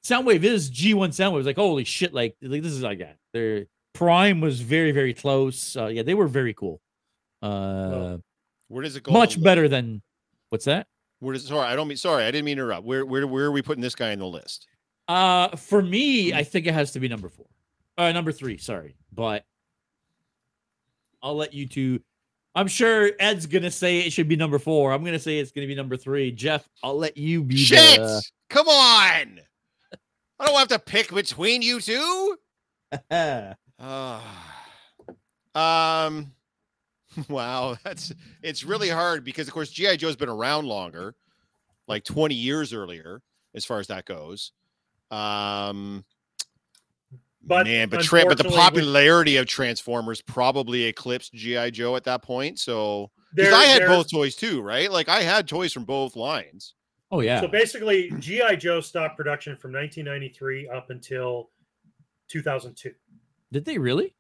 S1: Soundwave is G1 Soundwave. Like holy shit! Like, like this is like that. Their Prime was very very close. Uh, yeah, they were very cool. Uh,
S3: where does it go?
S1: much better than what's that?
S3: Where does sorry, I don't mean sorry, I didn't mean to interrupt. Where where where are we putting this guy in the list?
S1: Uh, for me, I think it has to be number four. Uh, number three. Sorry, but I'll let you two. I'm sure Ed's gonna say it should be number four. I'm gonna say it's gonna be number three. Jeff, I'll let you be
S3: Shit!
S1: the.
S3: Come on. I don't have to pick between you two. Ah. um Wow, that's it's really hard because of course GI Joe's been around longer, like 20 years earlier, as far as that goes. Um,
S2: But
S3: man, but tra- but the
S2: unfortunately, with-
S3: popularity of Transformers probably eclipsed GI Joe at that point. So because I had both toys too, right? Like I had toys from both lines.
S1: Oh yeah.
S2: So basically, GI Joe stopped production from 1993 up until 2002.
S1: Did they really?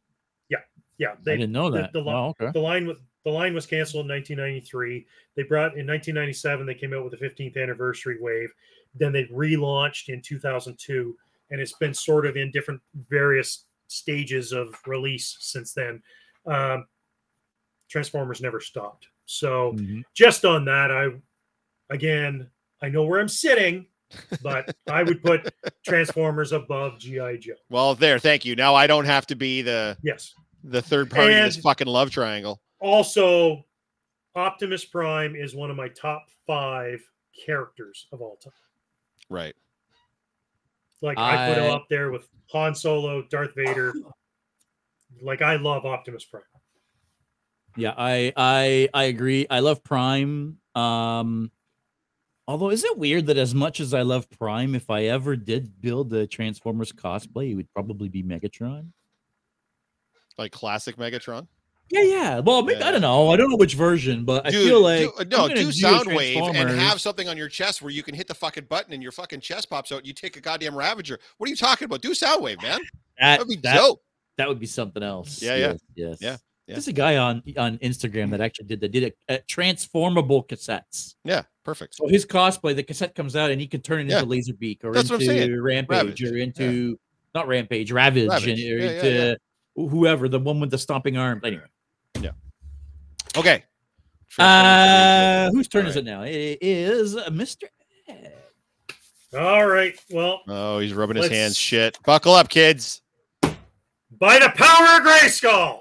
S2: Yeah, Yeah.
S1: I
S2: they
S1: didn't know
S2: the-
S1: that.
S2: the li-
S1: oh, okay.
S2: the line was the line was canceled in 1993. They brought in 1997. They came out with the 15th anniversary wave. Then they relaunched in 2002, and it's been sort of in different various stages of release since then. Um, Transformers never stopped. So
S1: Mhm.
S2: just on that, I again I know where I'm sitting, but I would put Transformers above GI Joe.
S3: Well, there, thank you. Now I don't have to be the
S2: Yes.
S3: the third party in this fucking love triangle.
S2: Also, Optimus Prime is one of my top five characters of all time.
S3: Right.
S2: Like I, put him up there with Han Solo, Darth Vader. Like I love Optimus Prime.
S1: Yeah, I I I agree. I love Prime. Um although is it weird that as much as I love Prime, if I ever did build the Transformers cosplay, it would probably be Megatron.
S3: Like classic Megatron.
S1: Yeah, yeah. Well, maybe, I don't know. I don't know which version, but I feel like
S3: do, no, do
S1: do
S3: Soundwave and have something on your chest where you can hit the fucking button and your fucking chest pops out. And you take a goddamn Ravager. What are you talking about? Do Soundwave, man.
S1: that,
S3: That'd be
S1: that,
S3: dope.
S1: that would be something else.
S3: Yeah, yeah.
S1: Yes.
S3: Yeah, yeah.
S1: There's a guy on on Instagram that actually did that. Did a, a transformable cassettes.
S3: Yeah, perfect.
S1: So his cosplay, the cassette comes out and he can turn it
S3: Yeah.
S1: into Laserbeak or
S3: That's
S1: into. Rampage
S3: Ravage,
S1: or into not Rampage, Ravage,
S3: Ravage.
S1: and, or
S3: Yeah, yeah,
S1: into whoever, the one with the stomping arms. Anyway, Yeah.
S3: Okay.
S1: uh, whose turn
S3: All
S1: is it now? It is uh, Mr.
S2: All right. Well,
S3: Oh, he's rubbing his hands. Shit. Buckle up, kids.
S2: By the power of Grayskull,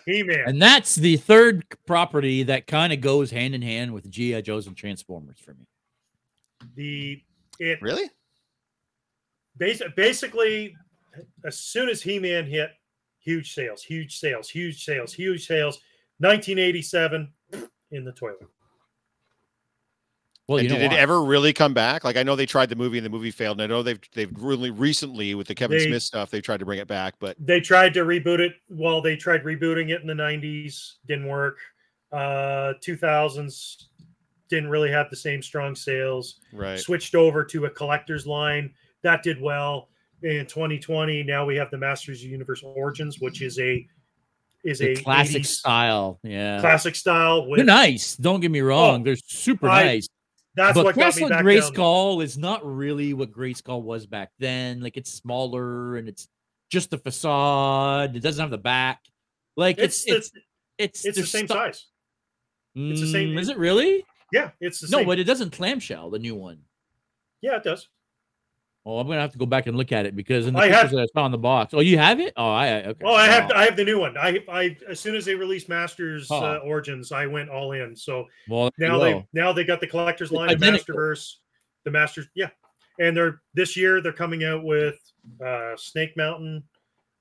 S2: He-Man.
S1: And that's the third property that kind of goes hand in hand with G.I. Joe's and Transformers for me.
S2: The it
S3: really?
S2: basi- basically as soon as He-Man hit, huge sales, huge sales, huge sales, huge sales. 1987 in the toilet.
S1: Well,
S3: and
S1: you
S3: did it ever really come back? Like I know they tried the movie and the movie failed. And I know they've they've really recently with the Kevin
S2: They-
S3: Smith stuff, they tried to bring it back, but
S2: They tried to reboot it. Well, they tried rebooting it in the 90s, didn't work. Uh 2000s didn't really have the same strong sales.
S3: right.
S2: Switched over to a collector's line that did well. In 2020, now we have the Masters of Universe Origins, which is a is
S1: the
S2: a
S1: classic style. Yeah.
S2: classic style with
S1: They're nice. Don't get me wrong.
S2: Oh,
S1: They're super
S2: I-
S1: nice.
S2: That's
S1: but
S2: what got
S1: Wrestling
S2: back
S1: Gray
S2: down.
S1: Is not really what Grayskull was back then. Like it's smaller and it's just the facade. It doesn't have the back. Like
S2: It's
S1: it's
S2: it's,
S1: it's it's,
S2: it's the same
S1: stu-
S2: size. it's the same-
S1: Mm, Is it really?
S2: Yeah, it's the
S1: No,
S2: same.
S1: but it doesn't clamshell. The new one.
S2: yeah, it does.
S1: Oh, I'm gonna have to go back and look at it because in the
S2: I have-
S1: that I saw in the box. Oh, you have it? Oh, I okay.
S2: Oh, I have
S1: Oh,
S2: I have the new one. I I as soon as they released Masters
S1: Huh.
S2: uh, Origins, I went all in. So
S1: well,
S2: now they now they got the collector's line of. Masterverse, the Masters, yeah. And they're this year they're coming out with uh Snake Mountain,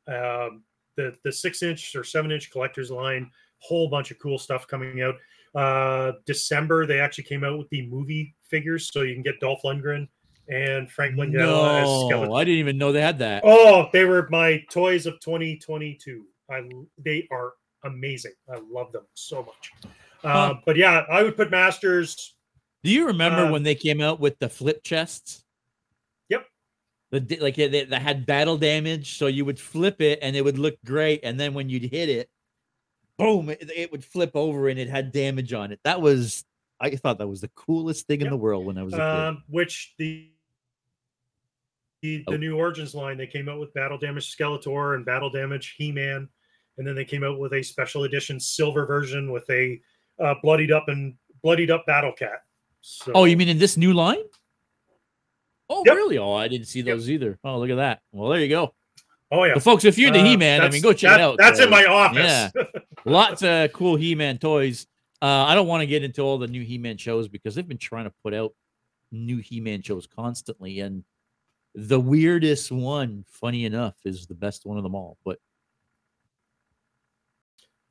S2: um, the the six inch or seven inch collector's line, whole bunch of cool stuff coming out. Uh December they actually came out with the movie figures, so you can get Dolph Lundgren and Frank Langella as
S1: No,
S2: Skeletor.
S1: I didn't even know they had that.
S2: Oh, they were my toys of 2022. I they are amazing. I love them so much. Uh,
S1: Huh.
S2: but yeah, I would put Masters.
S1: Do you remember
S2: Uh,
S1: when they came out with the flip chests?
S2: Yep.
S1: The like they, they had battle damage, so you would flip it and it would look great, and then when you'd hit it, boom, it, it would flip over and it had damage on it. That was I thought that was the coolest thing in the world when I was a kid.
S2: Um, which the the, the
S1: Oh.
S2: new Origins line they came out with Battle Damage Skeletor and Battle Damage He Man, and then they came out with a special edition silver version with a uh, bloodied up and bloodied up Battle Cat. So,
S1: Oh, you mean in this new line? Oh,
S2: Yep.
S1: really? Oh, I didn't see
S2: Yep.
S1: those either. Oh, look at that. Well, there you go.
S2: Oh yeah.
S1: Folks, if you're into
S2: Uh,
S1: He-Man, I mean, go check
S2: that-
S1: it out.
S2: That's in my office.
S1: Yeah. lots of cool He-Man toys. Uh, I don't want to get into all the new He-Man shows because they've been trying to put out new He-Man shows constantly, and the weirdest one, funny enough, is the best one of them all. But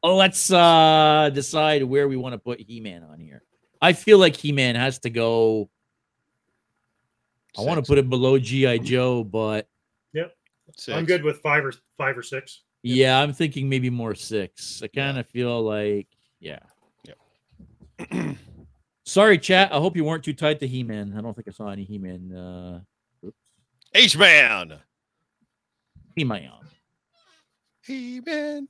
S1: Oh, let's uh decide where we want to put He-Man on here. I feel like He-Man has to go. I want to put it below GI Joe, but
S3: Six.
S2: I'm good with five or five or six.
S1: yeah, I'm thinking maybe more six. I kind of feel like yeah. Sorry, chat. I hope you weren't too tight to He-Man. I don't think I saw any He-Man. Uh,
S3: H Man.
S1: He-Man.
S3: He Man.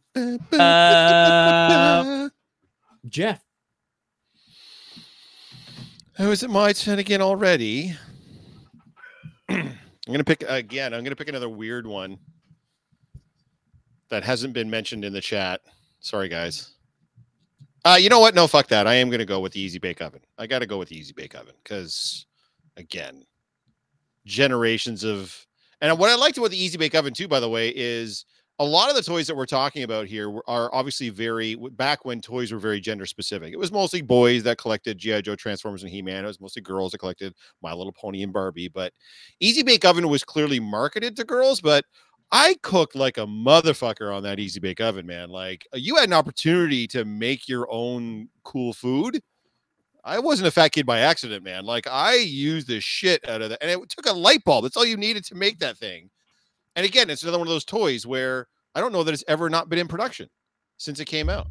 S1: Uh, Jeff.
S3: Oh, is it my turn again already? I'm gonna pick again. I'm gonna pick another weird one that hasn't been mentioned in the chat. Sorry, guys. Uh, you know what? No, fuck that. I am gonna go with the Easy Bake Oven. I got to go with the Easy Bake Oven because, again, generations of and what I liked about the Easy Bake Oven too, by the way, is a lot of the toys that we're talking about here are obviously very back when toys were very gender specific. It was mostly boys that collected GI Joe, Transformers, and He Man. It was mostly girls that collected My Little Pony and Barbie. But Easy Bake Oven was clearly marketed to girls. But I cooked like a motherfucker on that Easy Bake Oven, man. Like you had an opportunity to make your own cool food. I wasn't a fat kid by accident, man. Like I used the shit out of that, and it took a light bulb. That's all you needed to make that thing. And again, it's another one of those toys where I don't know that it's ever not been in production since it came out.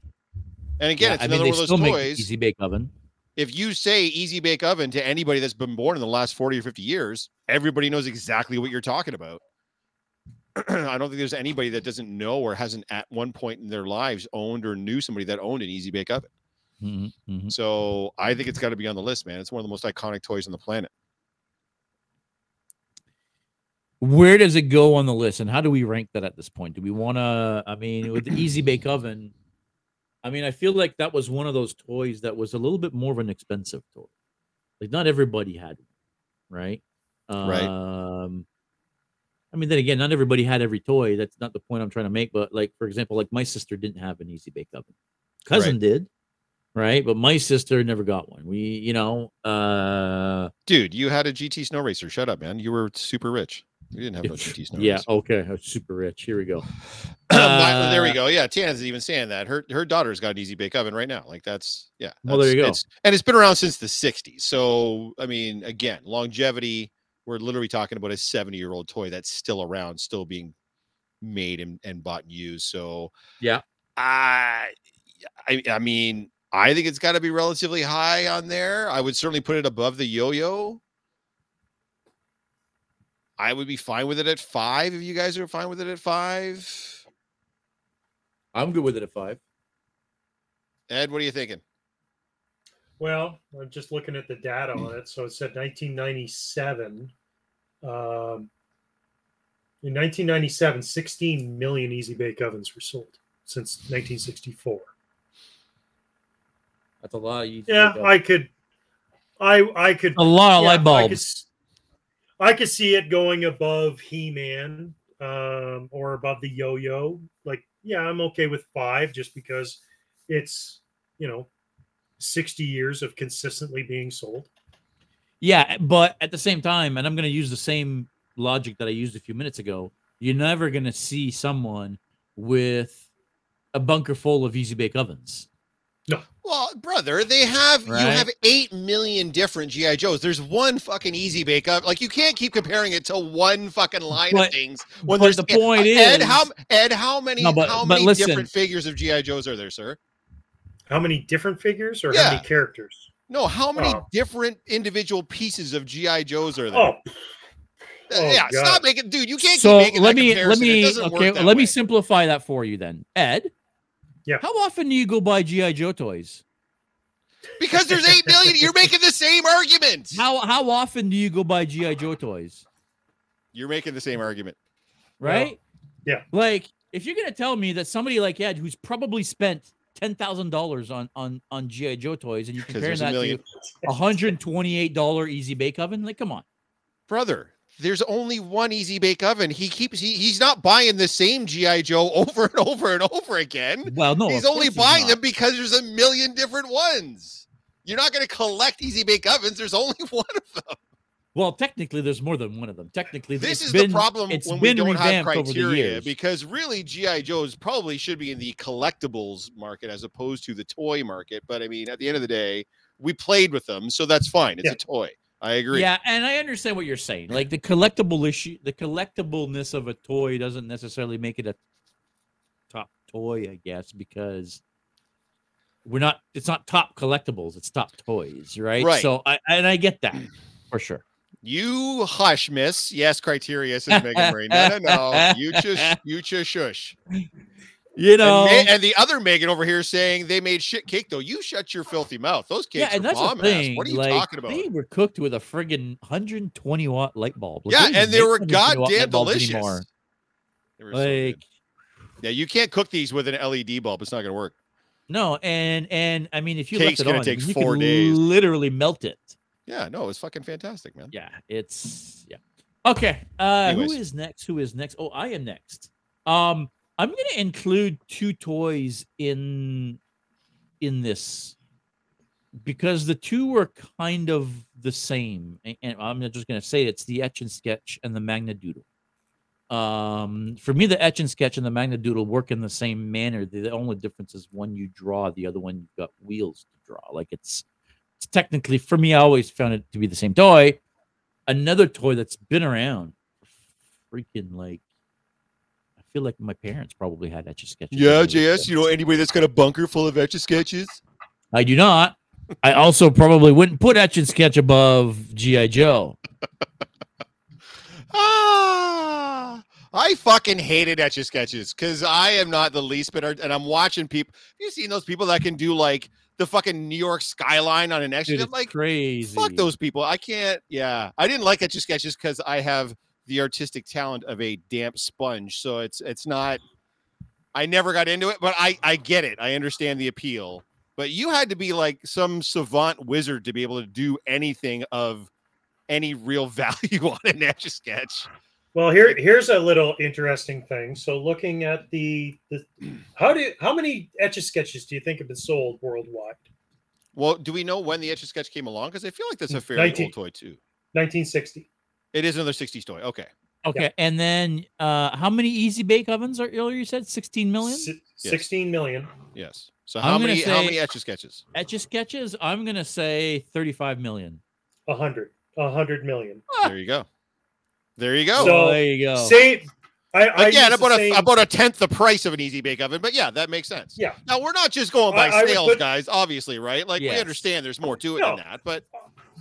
S3: And again,
S1: Yeah,
S3: it's
S1: I mean,
S3: another one of those toys.
S1: Easy Bake Oven.
S3: If you say easy bake oven to anybody that's been born in the last 40 or 50 years, everybody knows exactly what you're talking about. I don't think there's anybody that doesn't know or hasn't at one point in their lives owned or knew somebody that owned an easy bake oven.
S1: Mhm, mhm.
S3: So I think it's got to be on the list, man. It's one of the most iconic toys on the planet.
S1: Where does it go on the list, and how do we rank that at this point? Do we want to? I mean, with the Easy Bake Oven, I mean, I feel like that was one of those toys that was a little bit more of an expensive toy. Like, not everybody had one, right?
S3: Right.
S1: Um, I mean, then again, not everybody had every toy. That's not the point I'm trying to make. But like, for example, like my sister didn't have an Easy Bake Oven. Cousin did, right? But my sister never got one. We, you know, uh,
S3: Dude, you had a GT snow racer. Shut up, man. You were super rich. You didn't have no GT snow
S1: yeah,
S3: racer.
S1: okay, I was super rich. Here we go.
S3: But there we
S1: Uh,
S3: go. Yeah, Tiana's even saying that her her daughter's got an easy bake oven right now. Like that's yeah.
S1: Well, there you go.
S3: it's- and it's been around since the '60s. So I mean, again, longevity. We're literally talking about a 70 year old toy that's still around, still being made and, and bought and used. So
S1: Yeah.
S3: I I, I mean, I think it's got to be relatively high on there. I would certainly put it above the yo-yo. I would be fine with it at five if you guys are fine with it at five.
S1: I'm good with it at five.
S3: Ed, what are you thinking?
S2: Well, I'm just looking at the data on it. So it said 1997. Um, in 1997, 16 million Easy Bake Ovens were sold since 1964.
S1: That's a lot. Of Easy
S2: Yeah, I could, I I could
S1: a lot of
S2: yeah,
S1: light
S2: I
S1: bulbs.
S2: could, s- I could see it going above He-Man um, or above the Yo-Yo. Like, yeah, I'm okay with five just because it's you know 60 years of consistently being sold.
S1: Yeah, but at the same time, and I'm going to use the same logic that I used a few minutes ago. You're never going to see someone with a bunker full of easy bake ovens.
S3: Well, brother, they have you have eight million different GI Joes. There's one fucking easy bake up. Like you can't keep comparing it to one fucking line
S1: But-
S3: of things. When
S1: but
S3: there's
S1: the point
S3: Ed,
S1: is-
S3: how Ed, how many
S1: No, but-
S3: how
S1: but
S3: many
S1: listen.
S3: different figures of GI Joes are there, sir?
S2: How many different figures or
S3: Yeah.
S2: how many characters?
S3: No, how many
S2: Oh.
S3: different individual pieces of GI Joes are there?
S2: Oh,
S3: Uh,
S2: oh,
S3: yeah,
S2: God.
S3: stop making, dude. You can't
S1: So
S3: keep making
S1: let
S3: that
S1: me let
S3: comparison. It
S1: me
S3: doesn't work
S1: okay
S3: that
S1: let me simplify that for you then, Ed.
S2: Yeah.
S1: How often do you go buy GI Joe toys?
S3: because there's eight million. You're making the same argument.
S1: How how often do you go buy GI Joe toys?
S3: You're making the same argument.
S1: Right?
S2: yeah.
S1: Like if you're gonna tell me that somebody like Ed, who's probably spent ten thousand dollars on on on GI Joe toys, and you compare
S3: there's a
S1: that to a hundred twenty eight dollar Easy Bake Oven, like come on.
S3: brother there's only one easy bake oven he keeps he, he's not buying the same gi joe over and over and over again
S1: Well, no,
S3: he's only buying
S1: not.
S3: them because there's a million different ones you're not going to collect easy bake ovens there's only one of them
S1: Well, technically, there's more than one of them. Technically,
S3: This is
S1: been-
S3: the problem
S1: it's
S3: when we don't have
S1: revamped over the
S3: criteria because really GI Joes probably should be in the collectibles market as opposed to the toy market. But I mean, at the end of the day, we played with them, so that's fine. It's
S2: Yeah.
S3: a toy. I agree.
S1: Yeah, and I understand what you're saying. Like the collectible issue, the collectibleness of a toy doesn't necessarily make it a top toy, I guess, because we're not. It's not top collectibles. It's top toys, right?
S3: Right.
S1: So I and I get that for sure.
S3: You hush, miss. Yes, criteria says Megan Murray. No, no, no. You just you just shush.
S1: You
S3: And,
S1: know,
S3: Ma- and the other Megan over here saying they made shit cake though. You shut your filthy mouth. Those cakes
S1: yeah, and that's the
S3: bomb ass.
S1: thing.
S3: What are you
S1: like,
S3: talking about?
S1: They were cooked with a friggin' 120 watt light bulb. Like,
S3: yeah, and they were goddamn delicious. They were so.
S1: Like,
S3: yeah, you can't cook these with an LED bulb. It's not going to work.
S1: no, and and I mean, if you
S3: Cake's
S1: left it
S3: gonna
S1: on,
S3: take
S1: you
S3: four days.
S1: literally melt it.
S3: Yeah, no, it's fucking fantastic, man.
S1: Yeah, it's yeah. Okay, uh, who
S3: Anyways.
S1: is next? Who is next? Oh, I am next. Um, I'm gonna include two toys in in this because the two were kind of the same, and I'm just gonna say it's the etch and sketch and the Magna Doodle. Um, for me, the etch and sketch and the Magna Doodle work in the same manner. The, the only difference is one you draw, the other one you've got wheels to draw. Like it's it's technically for me, I always found it to be the same toy. Another toy that's been around, freaking like, feel like my parents probably had etch a sketches.
S3: Yeah, JS, you know anybody that's got a bunker full of etch a sketches?
S1: I do not. I also probably wouldn't put etch and sketch above GI Joe.
S3: Ah, I fucking hated etch a sketches because I am not the least bit, and I'm watching people. Have you seen those people that can do like the fucking New York skyline on an etch? I'm like,
S1: crazy.
S3: fuck those people. I can't. Yeah, I didn't like etch a sketches because I have the artistic talent of a damp sponge. So it's it's not. I never got into it, but I I get it. I understand the appeal. But you had to be like some savant wizard to be able to do anything of any real value on an etch a sketch.
S2: Well, here here's a little interesting thing. So, looking at the the how do how many etch a sketches do you think have been sold worldwide?
S3: Well, do we know when the etch a sketch came along? Because I feel like that's a fairly
S2: 19
S3: old toy too.
S2: 1960.
S3: It is another 60s toy. Okay.
S1: Okay, and then uh how many easy bake ovens are earlier you said 16 million?
S2: Si- 16 million.
S3: Yes. So
S1: I'm
S3: how
S1: gonna
S3: many how many etch a sketches?
S1: Etch a sketches, I'm gonna say 35 million.
S2: A 100. A 100 million.
S3: There you go. There you go.
S2: So,
S1: there you go.
S2: Same. I, I
S3: Again, about a
S2: same-
S3: about a tenth the price of an easy bake oven, but yeah, that makes sense.
S2: Yeah.
S3: Now we're not just going by
S2: I- I
S3: sales,
S2: put-
S3: guys. Obviously, right? Like we understand there's more to it
S2: No.
S3: than that, but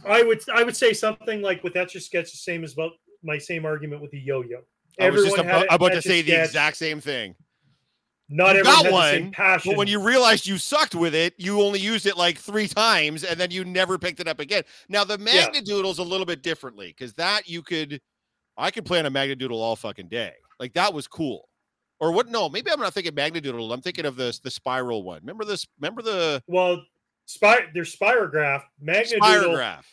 S2: I would I would say something like with etch a sketch the same as about my same argument with the yo-yo.
S3: I was just about, about to say the
S2: Sketch.
S3: exact same thing.
S2: Not
S3: You
S2: everyone
S3: got one,
S2: same passion.
S3: But when you realized you sucked with it, you only used it like three times and then you never picked it up again. Now the
S2: Yeah.
S3: Magnadoodle's a little bit differently because that you could I could play on a Magnadoodle all fucking day. Like that was cool. Or what no, maybe I'm not thinking Magnadoodle. I'm thinking of the the spiral one. Remember this remember the
S2: well, spy there's Spirograph, Magnadoodle.
S3: spirograph?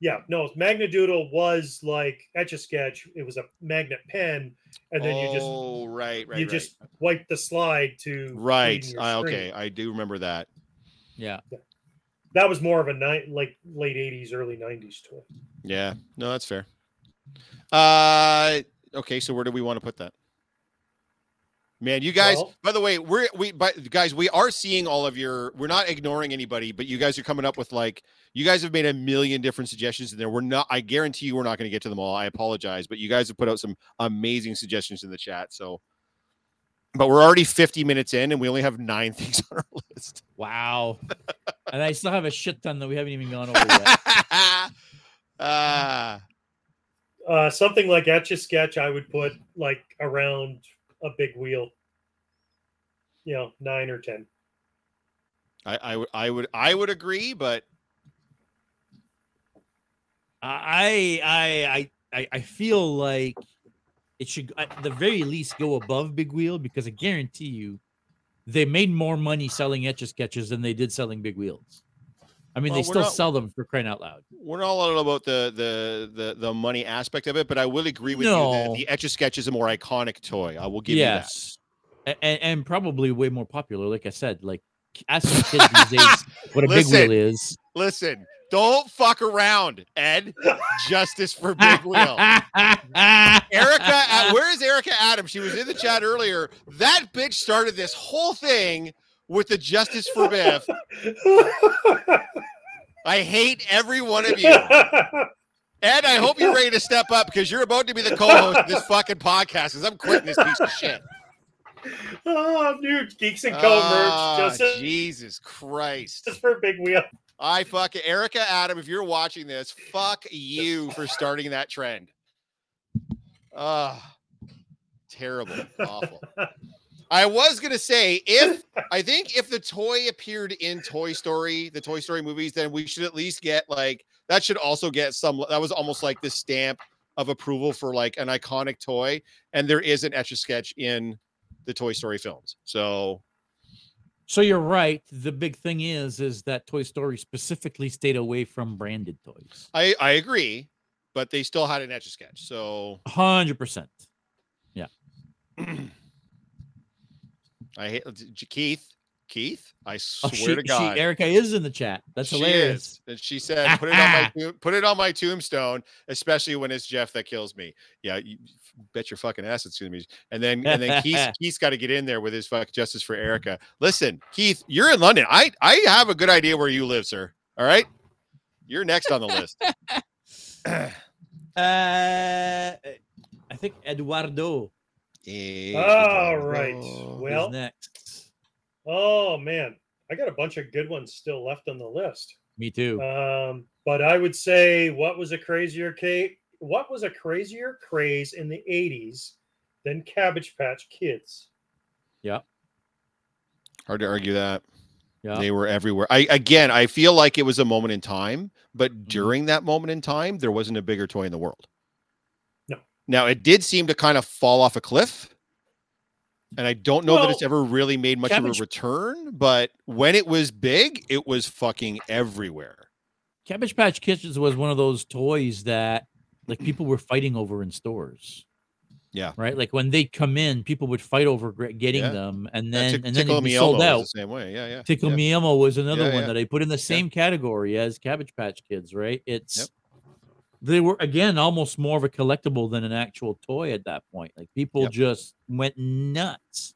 S2: Yeah, no, Magnadoodle was like etch a sketch. It was a magnet pen, and then you just
S3: Oh, right, right,
S2: you
S3: right.
S2: just wipe the slide to
S3: right.
S2: in
S3: I- okay, I do remember that.
S1: yeah.
S2: That was more of a night like late '80s, early '90s toy.
S3: Yeah, no, that's fair. Uh, okay, so where do we want to put that? Man, you guys.
S2: Well-
S3: by the way, we're we, but guys, we are seeing all of your. We're not ignoring anybody, but you guys are coming up with like you guys have made a million different suggestions in there. We're not. I guarantee you, we're not going to get to them all. I apologize, but you guys have put out some amazing suggestions in the chat. So, but we're already 50 minutes in, and we only have nine things on our list.
S1: Wow. and I still have a shit ton that we haven't even gone over yet.
S3: Ah.
S2: Uh, something like etch a sketch, I would put like around a big wheel. You know, nine or ten.
S3: I, I would I would I would agree, but
S1: I I I I I feel like it should at the very least go above Big Wheel because I guarantee you they made more money selling etch a sketches than they did selling big wheels. I mean,
S3: Well,
S1: they still
S3: not-
S1: sell them for crying out loud.
S3: we're not all about the the the the money aspect of it. But I will agree with you
S1: No.
S3: that the Etch a Sketch is a more iconic toy. I will give you that.
S1: yes, and, and probably way more popular. Like I said, like ask kids these days what a
S3: Listen.
S1: big wheel is.
S3: Listen, Don't fuck around, Ed. Justice for Big Wheel. Erica, uh, where is Erica Adams? She was in the chat earlier. That bitch started this whole thing with the Justice for Biff. I hate every one of you. Ed, I hope you're ready to step up because you're about to be the co-host of this fucking podcast because I'm quitting this piece of shit.
S2: oh, dude, Geeks and Co
S3: Ah,
S2: merch. Just,
S3: Jesus Christ.
S2: just for Big Wheel.
S3: I fuck Erica Adam. If you're watching this, fuck you for starting that trend. Ah, terrible, awful. I was gonna say if I think if the toy appeared in Toy Story, the Toy Story movies, then we should at least get like that. Should also get some. That was almost like the stamp of approval for like an iconic toy. And there is an etch a sketch in the Toy Story films. So
S1: So you're right. The big thing is, is that Toy Story specifically stayed away from branded toys.
S3: I I agree, but they still had an etch a sketch. So
S1: Hundred percent.
S3: I hate Keith. Keith, I
S1: Oh,
S3: swear
S1: she,
S3: to God,
S1: she, Erica is in the chat. That's
S3: she
S1: hilarious.
S3: is. And she said, "Put it on my put it on my tombstone, especially when it's Jeff that kills me." Yeah, you bet your fucking ass it's gonna be. And then and then Keith Keith's got to get in there with his fuck justice for Erica. Listen, Keith, you're in London. I I have a good idea where you live, sir. All right, you're next on the list.
S1: Uh, I think Eduardo
S2: All right.
S3: Eduardo.
S2: Well,
S1: next.
S2: oh man, I got a bunch of good ones still left on the list.
S1: Me too.
S2: Um, but I would say, what was a crazier Kate? What was a crazier craze in the '80s than Cabbage Patch Kids? Yeah.
S3: Hard to argue that.
S1: Yeah.
S3: They were everywhere. I again, I feel like it was a moment in time, but
S1: Mm-hmm.
S3: during that moment in time, there wasn't a bigger toy in the world.
S2: No.
S3: Now it did seem to kind of fall off a cliff. And I don't know that it's ever really made much
S1: Cabbage-
S3: of a return, but when it was big, it was fucking everywhere.
S1: Cabbage Patch Kids was one of those toys that like people were fighting over in stores.
S3: Yeah.
S1: Right. Like when they come in, people would fight over getting
S3: Yeah.
S1: them, and
S3: Yeah,
S1: then and then be sold out.
S3: the same way. Yeah, yeah.
S1: Tickle
S3: yeah.
S1: Me Elmo was another
S3: Yeah,
S1: one that I put in the same category as Cabbage Patch Kids, right? It's they were again almost more of a collectible than an actual toy at that point. Like people
S3: Yep.
S1: just went nuts.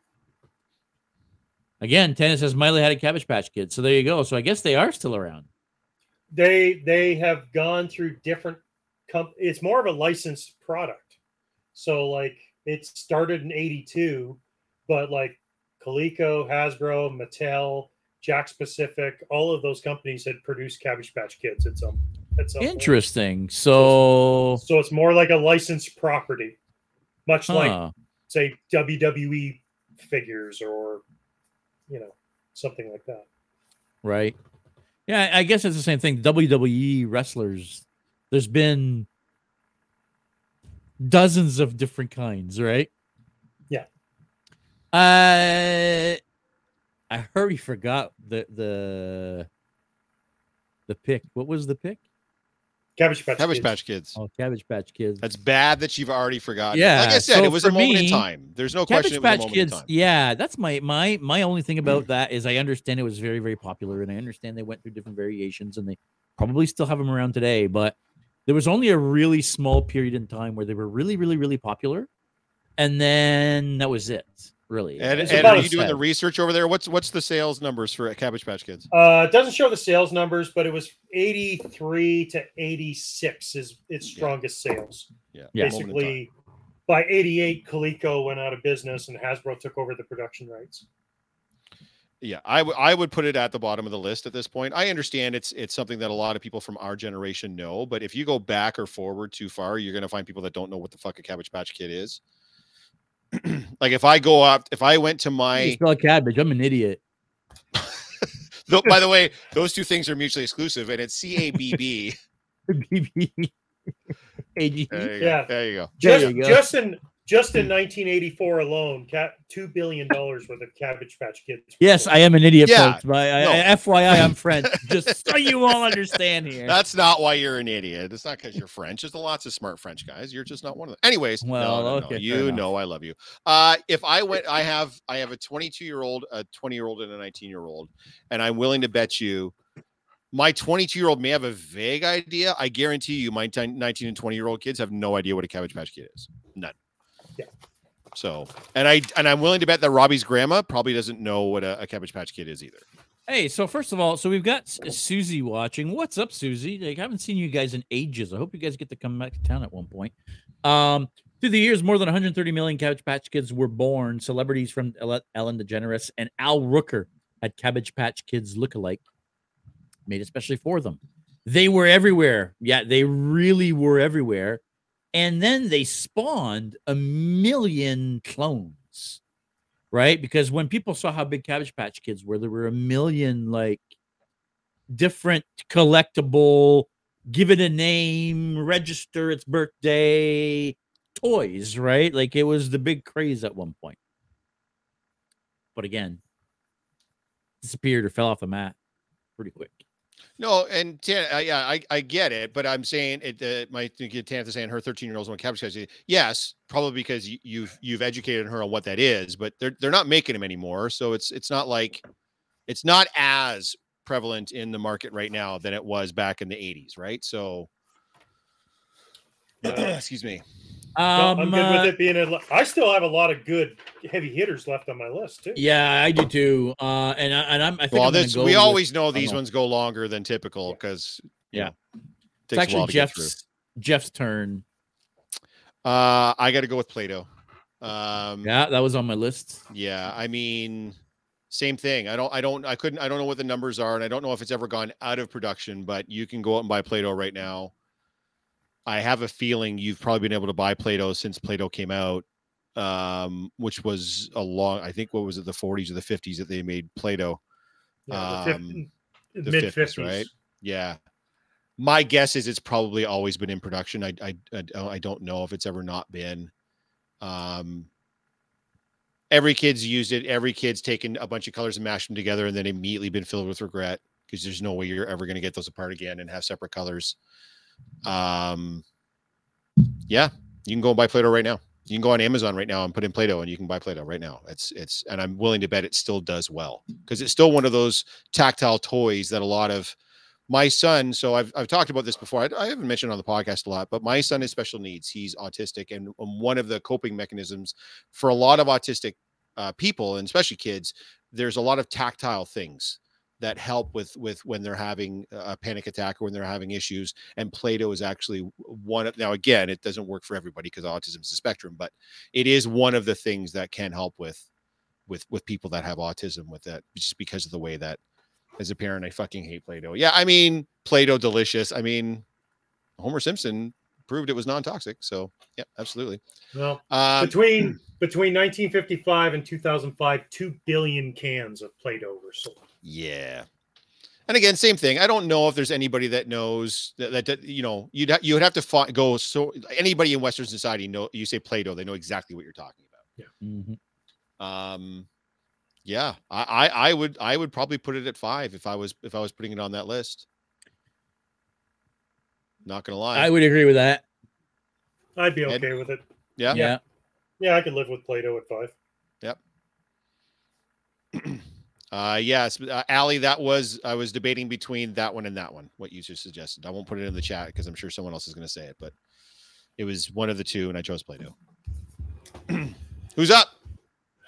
S1: Again, tennis says Miley had a Cabbage Patch Kid, so there you go. So I guess they are still around.
S2: They they have gone through different. Com- it's more of a licensed product. So like it started in '82, but like Coleco, Hasbro, Mattel, Jakks Pacific, all of those companies had produced Cabbage Patch Kids at some some point.
S1: Interesting. So,
S2: So it's more like a licensed property, much like say WWE figures or you know something like that.
S1: right? Yeah, I guess it's the same thing. WWE wrestlers, there's been dozens of different kinds, right?
S2: Yeah.
S1: Uh, I hurry forgot the the the pick. What was the pick?
S2: Cabbage Patch.
S3: Cabbage
S2: Kids.
S3: Patch Kids.
S1: Oh, Cabbage Patch Kids.
S3: That's bad that you've already forgotten.
S1: Yeah,
S3: Like I said,
S1: so
S3: it was a
S1: for
S3: moment in time. There's no question
S1: Cabbage
S3: it was a
S1: Patch
S3: moment
S1: Kids.
S3: in time.
S1: Yeah, that's my my my only thing about mm. that is I understand it was very very popular, and I understand they went through different variations, and they probably still have them around today. But there was only a really small period in time where they were really really really popular, and then that was it. Really,
S3: And,
S2: It's
S3: Ed
S2: about
S3: are you doing the research over there? What's what's the sales numbers for Cabbage Patch Kids?
S2: Uh, it doesn't show the sales numbers, but it was 83 to 86 is its
S3: Yeah.
S2: strongest sales.
S3: Yeah,
S1: Yeah.
S3: moment in time.
S2: Basically, by 88, Coleco went out of business and Hasbro took over the production rights.
S3: Yeah, I w- I would put it at the bottom of the list at this point. I understand it's it's something that a lot of people from our generation know, but if you go back or forward too far, you're gonna find people that don't know what the fuck a Cabbage Patch Kid is. like if I go up, if I went to
S1: You
S3: my,
S1: spell cabbage. I'm an idiot.
S3: though, by the way, those two things are mutually exclusive, and it's C A B B.
S1: AG.
S3: There you go.
S2: Yeah.
S3: There you go.
S1: There
S2: Just,
S1: you go.
S2: just in just in 1984 alone, cat two billion dollars worth of Cabbage Patch Kids.
S1: Yes. I am an idiot,
S3: Yeah,
S1: folks. But I,
S3: no.
S1: I, FYI, I'm French. Just so you all understand here.
S3: That's not why you're an idiot. It's not because you're French. There's lots of smart French guys. You're just not one of them. Anyways,
S1: Well,
S3: no, no.
S1: okay, fair
S3: you know I love you. Uh, if I went, I have I have a 22 year old, a 20 year old, and a 19 year old, and I'm willing to bet you my 22 year old may have a vague idea. I guarantee you, my 19 and 20 year old kids have no idea what a Cabbage Patch Kid is. None.
S2: Yeah.
S3: So, and I and I'm willing to bet that Robbie's grandma probably doesn't know what a, a Cabbage Patch Kid is either.
S1: Hey, so first of all, so we've got Susie watching. What's up, Susie? Like, I haven't seen you guys in ages. I hope you guys get to come back to town at one point. Um, through the years, more than 130 million Cabbage Patch Kids were born. Celebrities from Ellen DeGeneres and Al Roker had Cabbage Patch Kids look-alike made especially for them. They were everywhere. Yeah, they really were everywhere. And then they spawned a million clones, right? Because when people saw how big Cabbage Patch Kids were, there were a million like different collectible, give it a name, register its birthday toys, right? Like it was the big craze at one point. But again, disappeared or fell off the mat pretty quick.
S3: No, and Tan, I, yeah, I, I get it, but I'm saying it. Uh, my Tantha saying her 13 year old's one cabbage patch. Yes, probably because you, you've you've educated her on what that is, but they're they're not making them anymore, so it's it's not like it's not as prevalent in the market right now than it was back in the 80s, right? So, excuse me.
S2: No,
S1: Um,
S2: I'm good
S1: uh,
S2: with it being. A, I still have a lot of good heavy hitters left on my list too.
S1: Yeah, I do too. Uh, and I, and I'm. I think
S3: Well,
S1: I'm
S3: this
S1: go
S3: we
S1: with-
S3: always know these
S1: know.
S3: ones go longer than typical because
S1: Yeah.
S3: takes
S1: It's actually
S3: while to get through.
S1: Jeff's Jeff's turn.
S3: Uh, I got to go with Play-Doh. Um,
S1: Yeah, that was on my list.
S3: Yeah, I mean, same thing. I don't, I don't, I couldn't, I don't know what the numbers are, and I don't know if it's ever gone out of production. But you can go out and buy Play-Doh right now. I have a feeling you've probably been able to buy Play-Doh since Play-Doh came out, um, which was a long. I think what was it, the 40s or the 50s that they made Play-Doh.
S2: Yeah, the
S3: Um,
S2: mid
S3: 50s, right? Yeah. My guess is it's probably always been in production. I, I, I, don't- I don't know if it's ever not been. Um, every kid's used it. Every kid's taken a bunch of colors and mashed them together and then immediately been filled with regret because there's no way you're ever going to get those apart again and have separate colors. Um, yeah, you can go and buy Play-Doh right now. You can go on Amazon right now and put in Play-Doh and you can buy Play-Doh right now. It's it's and I'm willing to bet it still does well because it's still one of those tactile toys that a lot of my son. So I've I've talked about this before. I, I haven't mentioned on the podcast a lot, but my son has special needs. He's autistic, and one of the coping mechanisms for a lot of autistic uh, people and especially kids, there's a lot of tactile things that help with with when they're having a panic attack or when they're having issues and play-doh is actually one of now again it doesn't work for everybody because autism is a spectrum but it is one of the things that can help with with with people that have autism with that just because of the way that as a parent i fucking hate play-doh. Yeah i mean play-doh delicious. I mean homer simpson proved it was non-toxic so yeah absolutely.
S2: Well,
S3: um,
S2: between between 1955 and 2005, two billion cans of Play-Doh were sold.
S3: Yeah. And again, same thing. I don't know if there's anybody that knows that, that, that, you know, you'd ha- you would have to fi- go. So anybody in Western society know you say Play-Doh, they know exactly what you're talking
S1: Mhm.
S3: about. Um, yeah, I, I I would I would probably put it at five if I was if I was putting it on that list. Not gonna lie.
S1: I would agree with that.
S2: I'd be
S3: Ed?
S2: okay with it.
S3: yeah.
S1: Yeah.
S2: Yeah, I could live with Play-Doh at five.
S3: Uh, yes, uh, Allie, that was I was debating between that one and that one. What you just suggested. I won't put it in the chat because I'm sure someone else is going to say it, but it was one of the two, and I chose Play-Doh. Who's up?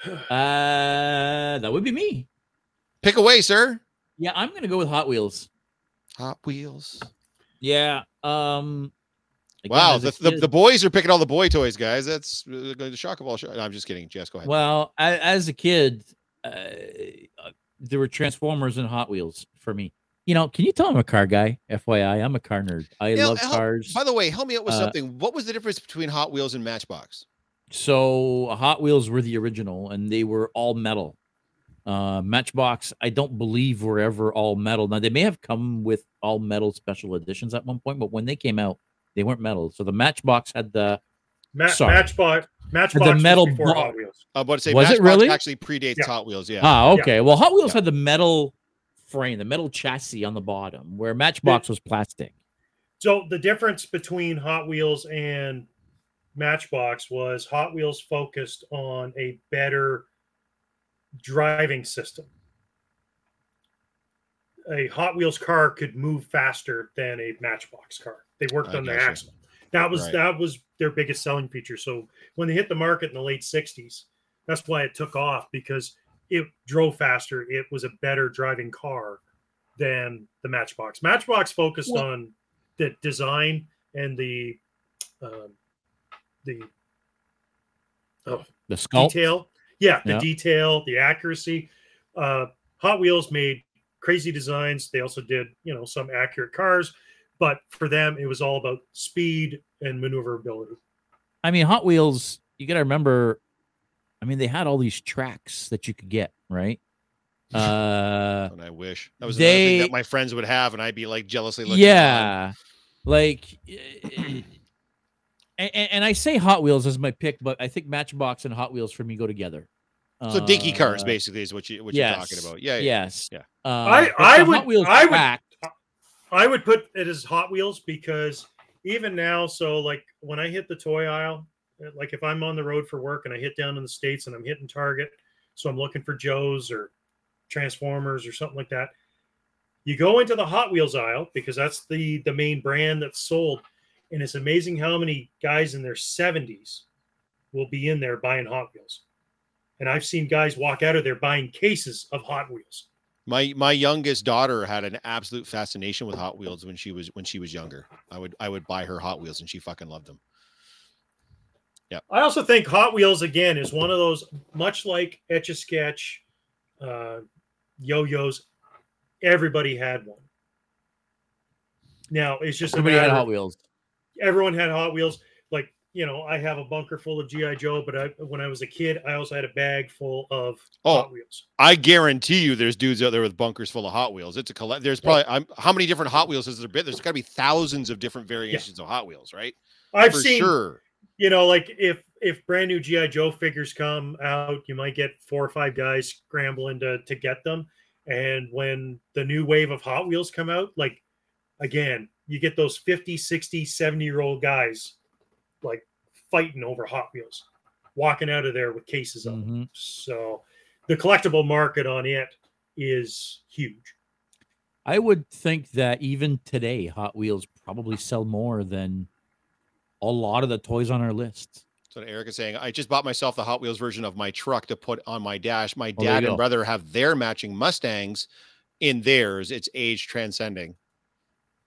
S1: Uh, that would be me.
S3: Pick away, sir.
S1: Yeah, I'm gonna go with Hot Wheels.
S3: Hot Wheels.
S1: Yeah. Um. again,
S3: Wow, the, the, the boys are picking all the boy toys, guys. That's uh, going shock of all. Shock. No, I'm just kidding. Jess, go ahead.
S1: Well, as, as a kid, uh, uh, there were Transformers and Hot Wheels for me. You know, can you tell I'm a car guy? FYI, I'm a car nerd. I
S3: Yeah,
S1: love
S3: help-
S1: cars.
S3: By the way, help me out with
S1: Uh,
S3: something. What was the difference between Hot Wheels and Matchbox?
S1: So Hot Wheels were the original, and they were all metal. Uh, Matchbox, I don't believe were ever all metal. Now they may have come with all metal special editions at one point, but when they came out, they weren't metal. So the Matchbox had the
S2: Ma-
S1: Sorry.
S2: Matchbox, Matchbox was
S1: metal
S2: before
S1: ball-
S2: Hot Wheels.
S3: I'm about to say
S1: Was it
S3: Matchbox
S1: really?
S3: actually predates
S2: Yeah.
S3: Hot Wheels. Yeah.
S1: ah okay. Well, Hot Wheels
S3: Yeah.
S1: had the metal frame, the metal chassis on the bottom, where Matchbox was plastic.
S2: So the difference between Hot Wheels and Matchbox was Hot Wheels focused on a better driving system. a Hot Wheels car could move faster than a Matchbox car. They worked
S3: I
S2: on the
S3: gotcha.
S2: axle. That was
S3: Right.
S2: that was their biggest selling feature. So when they hit the market in the late '60s, that's why it took off because it drove faster. It was a better driving car than the Matchbox. Matchbox focused
S1: Well-
S2: on the design and the um, the oh,
S1: The sculpt.
S2: detail. Yeah, the
S1: Yeah.
S2: detail, the accuracy. Uh, Hot Wheels made crazy designs. They also did, you know, some accurate cars, but for them, it was all about speed and maneuverability.
S1: I mean, Hot Wheels. You got to remember. I mean, they had all these tracks that you could get, right? Uh,
S3: And I wish that was another thing
S1: They-
S3: that my friends would have, and I'd be like jealously looking. on.
S1: yeah, like, and, and I say Hot Wheels as my pick, but I think Matchbox and Hot Wheels for me go together.
S3: So dinky cars,
S1: Uh,
S3: basically, is what you what you're talking about. Yeah, yeah.
S1: Yes.
S3: Yeah.
S1: Uh,
S2: I- I would-
S1: Hot Wheels
S2: I would-
S1: track-
S2: I would put it as Hot Wheels because even now, so like when I hit the toy aisle, uh, like if I'm on the road for work and I hit down in the States and I'm hitting Target, so I'm looking for Joe's or Transformers or something like that. You go into the Hot Wheels aisle because that's the the main brand that's sold, and it's amazing how many guys in their 70s will be in there buying Hot Wheels. And I've seen guys walk out of there buying cases of Hot Wheels.
S3: My my youngest daughter had an absolute fascination with Hot Wheels when she was when she was younger. I would I would buy her Hot Wheels, and she fucking loved them. Yeah.
S2: I also think Hot Wheels again is one of those much like Etch a Sketch, uh, yo-yos. Everybody had one. Now it's just a
S1: Everybody had Hot Wheels.
S2: everyone had Hot Wheels. You know, I have a bunker full of GI Joe, but I, when I was a kid, I also had a bag full of
S3: Oh,
S2: Hot Wheels.
S3: I guarantee you, there's dudes out there with bunkers full of Hot Wheels. It's a collect. There's probably I'm, how many different Hot Wheels has there been? There's got to be thousands of different variations of Hot Wheels, right?
S2: I've
S3: For
S2: seen,
S3: sure.
S2: you know, like if if brand new GI Joe figures come out, you might get four or five guys scrambling to to get them. And when the new wave of Hot Wheels come out, like again, you get those 50, 60, 70 year old guys like fighting over Hot Wheels, walking out of there with cases of them.
S1: Mhm.
S2: So the collectible market on it is huge.
S1: I would think that even today, Hot Wheels probably sell more than a lot of the toys on our list.
S3: That's what Eric is saying. I just bought myself the Hot Wheels version of my truck to put on my dash. My
S1: Oh, there
S3: dad
S1: go.
S3: and brother have their matching Mustangs in theirs. It's age transcending.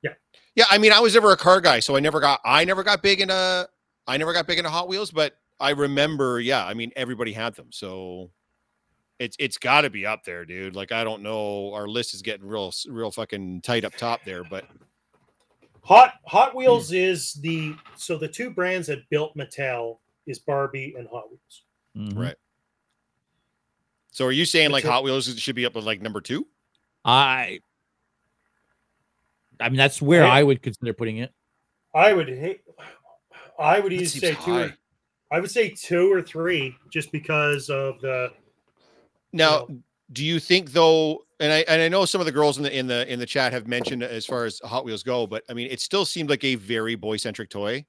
S2: Yeah.
S3: Yeah. I mean, I was never a car guy, so I never got I never got big into I never got big into Hot Wheels, but I remember, yeah, I mean, everybody had them. So it's it's gotta be up there, dude. Like, I don't know. Our list is getting real real fucking tight up top there, but
S2: Hot Hot Wheels is the so the two brands that built Mattel is Barbie and Hot Wheels.
S1: Mhm.
S3: Right. so are you saying like Hot Wheels should be up with like number two?
S1: I, I mean, that's where
S2: I-
S1: I would consider putting it.
S2: I would hate. I would
S3: That
S2: easily say two. Or,
S3: high.
S2: I would say two or three, just because of the.
S3: Now,
S2: know.
S3: do you think though? And I and I know some of the girls in the in the in the chat have mentioned as far as Hot Wheels go, but I mean, it still seemed like a very boy centric toy.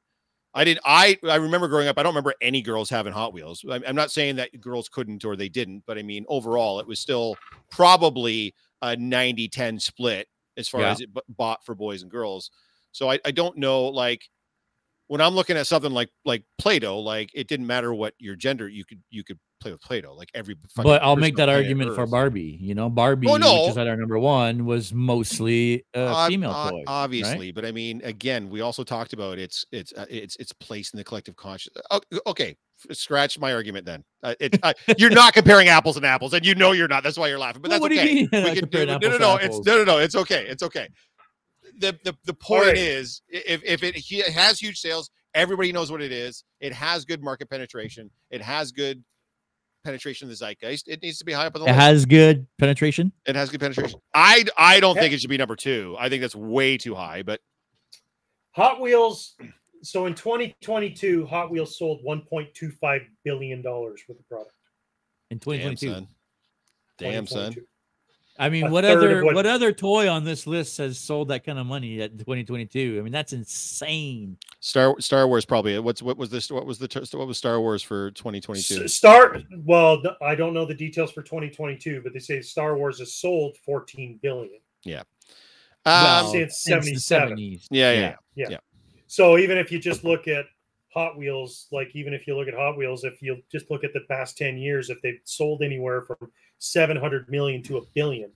S3: I did. I I remember growing up. I don't remember any girls having Hot Wheels. I'm, I'm not saying that girls couldn't or they didn't, but I mean, overall, it was still probably a 90-10 split as far
S1: Yeah.
S3: as it b- bought for boys and girls. So I I don't know like. When I'm looking at something like like Play-Doh, like it didn't matter what your gender, you could you could play with Play-Doh. Like every
S1: But I'll make that argument for Barbie. You know, Barbie,
S3: Oh, no.
S1: which is at our number one, was mostly a
S3: Ob-
S1: female
S3: ob-
S1: toy. right?
S3: obviously but i mean again we also talked about its its uh, its its place in the collective conscious oh, okay scratch my argument then uh, it, uh, you're not comparing apples and apples and you know you're not that's why you're laughing but
S1: Well,
S3: that's
S1: you
S3: okay
S1: mean
S3: we can no no no it's no no no it's okay it's okay the the, the point
S2: right.
S3: is if if it, it has huge sales everybody knows what it is it has good market penetration it has good penetration in the zeitgeist it needs to be high up on the
S1: It
S3: list
S1: has good penetration.
S3: it has good penetration i i don't
S2: Yeah.
S3: think it should be number two i think that's way too high but
S2: Hot Wheels. So in 2022, Hot Wheels sold 1.25 billion dollars worth of product.
S1: in
S3: damn
S1: 2022.
S3: son damn son
S2: 2022.
S1: I mean,
S2: A
S1: what other
S2: what-
S1: what... other toy on this list has sold that kind of money at 2022? I mean, that's insane.
S3: Star Star Wars probably. What's what was this? What was the what was Star Wars for
S2: S-
S3: 2022?
S2: Star. Well, I don't know the details for 2022, but they say Star Wars has sold 14 billion.
S3: Um,
S2: See, it's
S1: since the
S2: 77.
S1: 70s.
S3: yeah, yeah,
S2: So even if you just look at Hot Wheels, like even if you look at Hot Wheels, if you just look at the past 10 years, if they've sold anywhere from 700 million to a billion,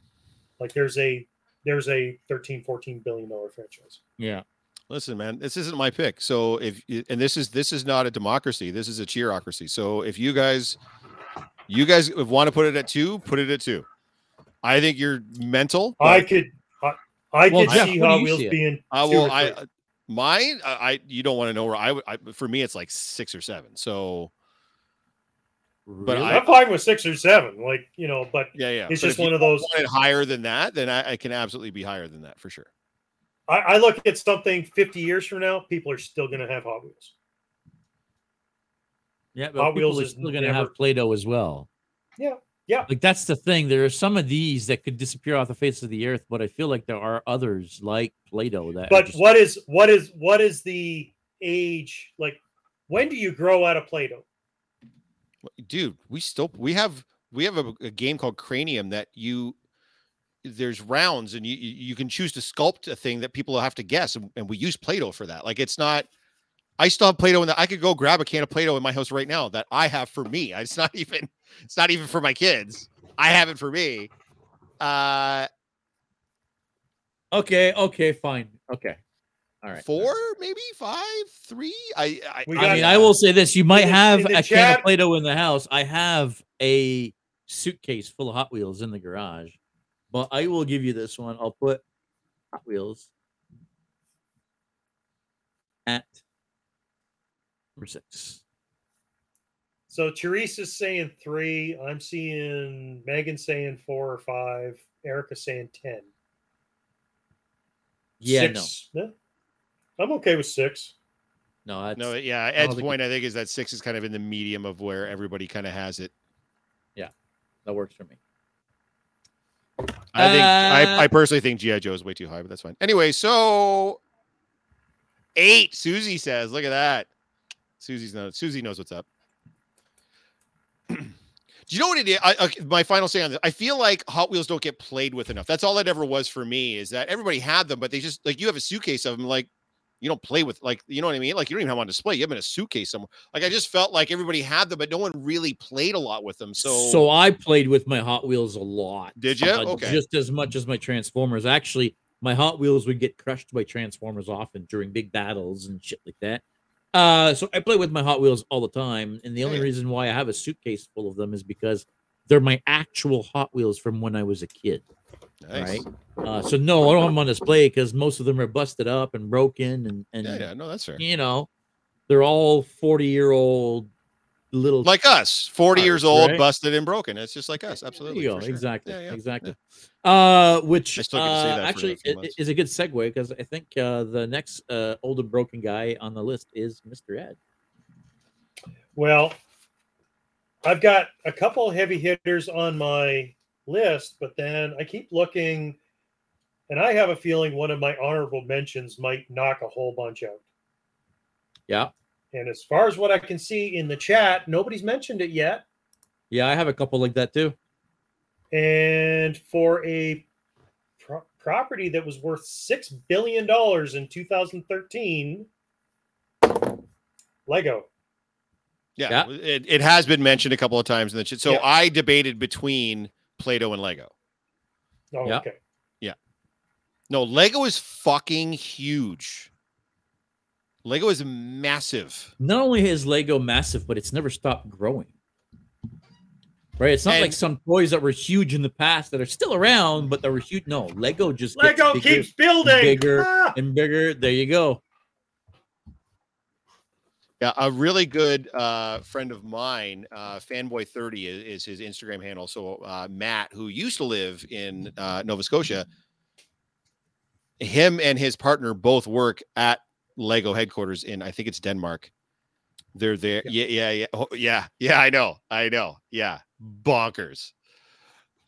S2: like there's a there's a 13 14 billion dollar franchise.
S1: Yeah.
S3: Listen, man, this isn't my pick. So if y- and this is this is not a democracy. This is a cheerocracy. So if you guys, you guys want to put it at two, put it at two. I think you're mental.
S2: I could I, I
S1: Well,
S2: could
S1: Jeff,
S2: see
S1: what do
S2: Hot Wheels
S1: see
S2: being
S3: I
S2: two
S3: will. I uh, mine. I, I you don't want to know where I would. I, for me, it's like six or seven. So But
S1: Really?
S3: I-
S2: I'm fine with six or seven, like you know, but
S3: yeah, yeah.
S2: it's
S3: But
S2: just
S3: if you
S2: one of those.
S3: want it higher than that, then I, I can absolutely be higher than that for sure.
S2: I, I look at something 50 years from now, people are still going to have Hot Wheels.
S1: Yeah, but
S2: Hot
S1: people
S2: Wheels
S1: are
S2: is
S1: still going to
S2: never-
S1: have Play-Doh as well.
S2: Yeah, yeah.
S1: Like that's the thing. There are some of these that could disappear off the face of the earth, but I feel like there are others like Play-Doh that.
S2: But
S1: just-
S2: what is what is what is the age like? When do you grow out of Play-Doh?
S3: Dude we still we have we have a, a game called cranium that you there's rounds and you you you can choose to sculpt a thing that people have to guess and, and we use play-doh for that. Like it's not i still have play-doh in that i could go grab a can of play-doh in my house right now that i have for me. It's not even it's not even for my kids. I have it for me. Uh
S1: okay, okay, fine, okay, all right.
S3: four maybe five three i i,
S2: We
S1: I
S2: got-
S1: mean, I will say this: you might
S2: in
S1: have
S2: in the
S1: a can of Play-Doh in the house. I have a suitcase full of Hot Wheels in the garage, but I will give you this one. I'll put Hot Wheels at number six.
S2: So Teresa's saying three. I'm seeing Megan saying four or five. Erica saying ten.
S1: Yeah,
S2: six, no. I'm okay with six.
S1: no, no. That's,
S3: no yeah
S1: don't
S3: ed's
S1: think
S3: point i think is that six is kind of in the medium of where everybody kind of has it Yeah,
S1: that works for me.
S3: I think
S1: Uh,
S3: I, I personally think GI Joe is way too high, but that's fine. Anyway, so eight. Susie says, "Look at that." Susie's knows. Susie knows what's up. Do you know what it is? I, okay, my final say on this: I feel like Hot Wheels don't get played with enough. That's all it ever was for me. Is that everybody had them, but they just like you have a suitcase of them. Like you don't play with, like you know what I mean? Like you don't even have them on display. You have them in a suitcase somewhere. Like I just felt like everybody had them, but no one really played a lot with them. So,
S1: So, I played with my Hot Wheels a lot.
S3: Did you?
S1: Uh,
S3: Okay.
S1: Just as much as my Transformers. Actually, my Hot Wheels would get crushed by Transformers often during big battles and shit like that. Uh, so I play with my Hot Wheels all the time, and the only
S3: Yeah.
S1: reason why I have a suitcase full of them is because they're my actual Hot Wheels from when I was a kid.
S3: Nice.
S1: Right. Uh, so no, I don't have them on display because most of them are busted up and broken, and and
S3: yeah, yeah, no, that's fair.
S1: you know, they're all forty year old little
S3: like us 40 years old
S1: right?
S3: busted and broken it's just like us
S1: There
S3: absolutely
S1: you go.
S3: for sure.
S1: Exactly.
S3: Yeah, yeah,
S1: exactly. Uh, which
S3: I still get to say
S1: uh,
S3: that for
S1: actually
S3: a few
S1: i-
S3: months.
S1: is a good segue because I think uh, the next uh, old and broken guy on the list is Mr. Ed.
S2: Well, I've got a couple heavy hitters on my list, but then I keep looking, and I have a feeling one of my honorable mentions might knock a whole bunch out.
S1: Yeah.
S2: And as far as what I can see in the chat, nobody's mentioned it yet.
S1: Yeah, I have a couple like that too.
S2: And for a pro- property that was worth six billion dollars in 2013, Lego.
S3: yeah, It, it has been mentioned a couple of times in the chat so
S2: Yeah.
S3: i debated between play-doh and lego
S2: Oh,
S1: Yeah.
S2: okay.
S3: no lego is fucking huge lego is massive
S1: Not only is Lego massive, but it's never stopped growing. Right? It's not like some toys that were huge in the past that are still around, but that were huge. No, Lego just gets
S2: Lego
S1: bigger
S2: keeps building.
S1: bigger.
S2: Ah!
S1: and bigger. There you go.
S3: Yeah a really good uh, friend of mine uh, fanboy30 is, is his instagram handle so uh, matt who used to live in uh, nova scotia him and his partner both work at Lego headquarters in I think it's Denmark. They're there. Yeah, yeah, yeah. Oh, yeah, yeah, I know. I know. Yeah. Bonkers.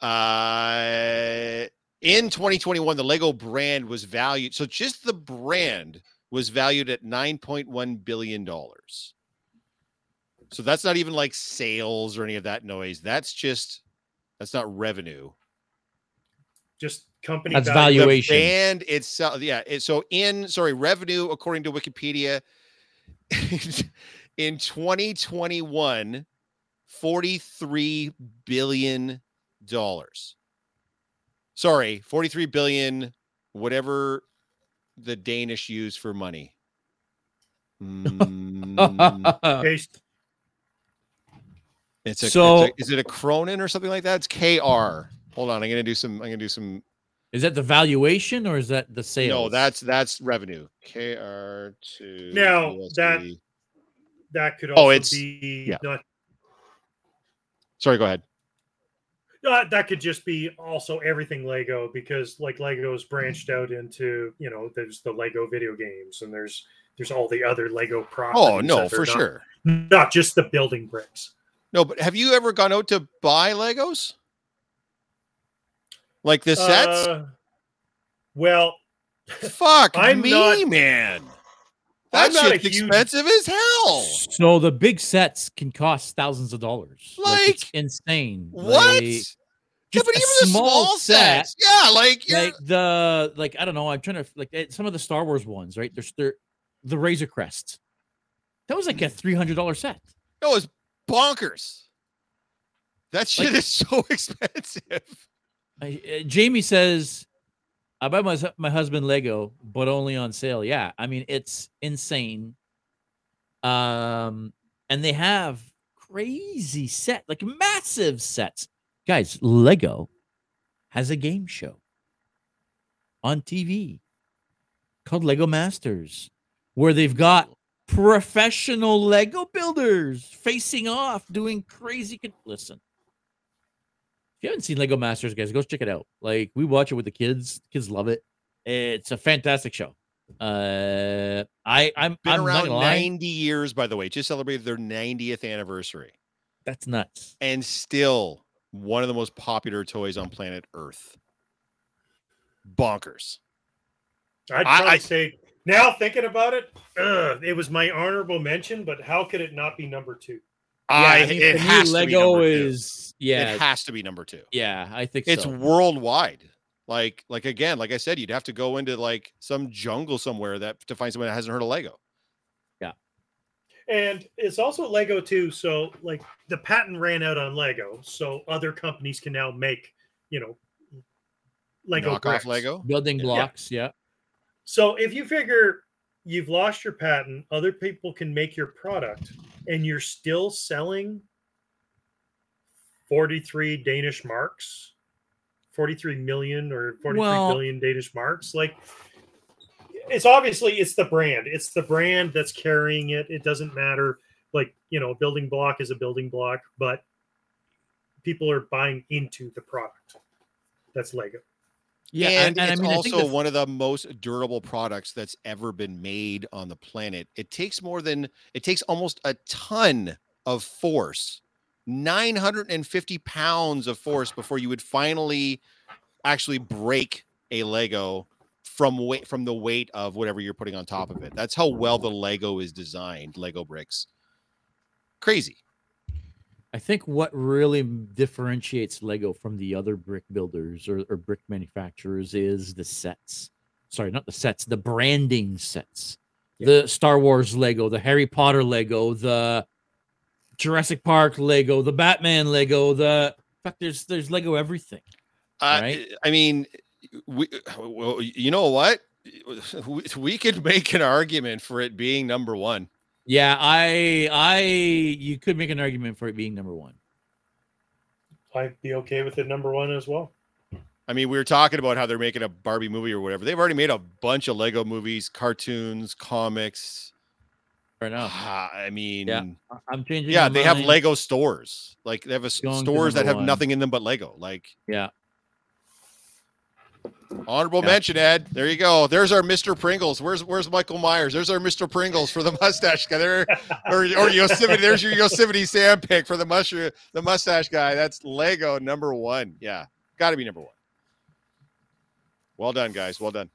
S3: Uh in 2021 the Lego brand was valued so just the brand was valued at 9.1 billion dollars. So that's not even like sales or any of that noise. That's just that's not revenue.
S2: just company
S1: That's
S2: value.
S3: The
S1: valuation.
S3: band itself, yeah. It, so in sorry, revenue according to Wikipedia in 2021, 43 billion dollars. Sorry, 43 billion, whatever the Danish use for money. Mm, it's a,
S1: So-
S3: it's a- is it a Cronin or something like that? It's KR. Hold on, I'm gonna do some. I'm gonna do some.
S1: is that the valuation or is that the sales?
S3: No, that's that's revenue. KR to
S2: Now, that-
S3: USD.
S2: that could
S3: Oh, it's-
S2: be
S3: yeah.
S2: not
S3: Sorry, go ahead.
S2: Uh, that could just be also everything Lego because like Lego's branched out into you know there's the Lego video games and there's there's all the other Lego properties.
S3: Oh no, for
S2: not-
S3: sure.
S2: not just the building bricks.
S3: No, but have you ever gone out to buy Legos? Like the sets?
S2: Uh, well,
S3: Fuck
S2: I'm
S3: me,
S2: not-
S3: man. That
S2: I'm not a
S3: shit's
S2: huge-
S3: expensive as hell.
S1: So the big sets can cost thousands of dollars. it's
S3: Like,
S1: insane.
S3: What?
S1: Like,
S3: yeah,
S1: just
S3: but
S1: a
S3: even the
S1: small
S3: small
S1: set,
S3: sets. Yeah, like, you're,
S1: like the like I don't know. I'm trying to like eh, some of the Star Wars ones, right? There's there, the Razor Crest. That was like a three hundred dollar set.
S3: That was bonkers. That shit
S1: Like-
S3: is so expensive.
S1: I, uh, Jamie says, "I buy my my husband Lego, but only on sale." Yeah, I mean it's insane. Um, and they have crazy set, like massive sets. Guys, Lego has a game show on TV called Lego Masters, where they've got professional Lego builders facing off, doing crazy. Con- Listen, you haven't seen Lego Masters, guys, go check it out. Like we watch it with the kids. Kids love it. It's a fantastic show. Uh, I I'm
S3: Been
S1: I'm
S3: around
S1: gonna lie,
S3: 90 years, by the way. Just celebrated their 90th anniversary.
S1: That's nuts.
S3: And still one of the most popular toys on planet Earth. Bonkers.
S2: I'd
S3: I-
S2: probably
S3: I-
S2: say now thinking about it, ugh, it was my honorable mention, but how could it not be number two?
S3: I,
S1: mean,
S3: it
S1: the new
S3: has to be
S1: Lego
S3: number two.
S1: is yeah
S3: It has to be number two.
S1: yeah. I think
S3: It's
S1: so.
S3: worldwide. Like, like again, like I said, you'd have to go into like some jungle somewhere that to find someone that hasn't heard of Lego.
S2: Yeah, and it's also Lego too. So like the patent ran out on Lego, so other companies can now make, you know, Lego
S3: Knock
S2: bricks.
S3: off Lego.
S1: building
S2: Yeah.
S1: blocks. Yeah.
S2: So if you figure you've lost your patent, other people can make your product, and you're still selling 43 Danish marks, 43 million or forty-three billion
S1: Well-
S2: Danish marks, like it's obviously it's the brand. It's the brand that's carrying it. It doesn't matter. Like, you know, a building block is a building block, but people are buying into the product. That's Lego.
S1: Yeah,
S3: and,
S1: and,
S3: it's
S1: I mean,
S3: also
S1: the-
S3: one of the most durable products that's ever been made on the planet. It takes more than it takes almost a ton of force, 950 pounds of force before you would finally actually break a Lego from weight from the weight of whatever you're putting on top of it. That's how well the Lego is designed, Lego bricks. Crazy.
S1: I think what really m- differentiates Lego from the other brick builders or, or brick manufacturers is the sets. Sorry, not the sets, the branding sets. The Star Wars Lego, the Harry Potter Lego, the Jurassic Park Lego, the Batman Lego, the in fact there's there's Lego everything.
S3: Uh,
S1: Right?
S3: I mean, we, well, you know what? We, we could make an argument for it being number one.
S1: Yeah, I I you could make an argument for it being number one.
S2: I'd be okay with it number one as well.
S3: I mean, we were talking about how they're making a Barbie movie or whatever. They've already made a bunch of Lego movies, cartoons, comics.
S1: Fair enough.
S3: Ah, I mean,
S1: I- I'm changing.
S3: yeah,
S1: my
S3: they have. Lego stores. Like they have a s-
S1: Going to
S3: stores that have
S1: one.
S3: nothing in them but Lego. Like
S1: Yeah.
S3: Honorable
S1: Yeah.
S3: mention, Ed. There you go. There's our Mr. Pringles. Where's where's Michael Myers? There's our Mr. Pringles for the mustache guy. There or, or Yosemite. There's your Yosemite Sam pick for the mushroom, the mustache guy. That's Lego number one. Yeah, got to be number one. Well done, guys. Well done.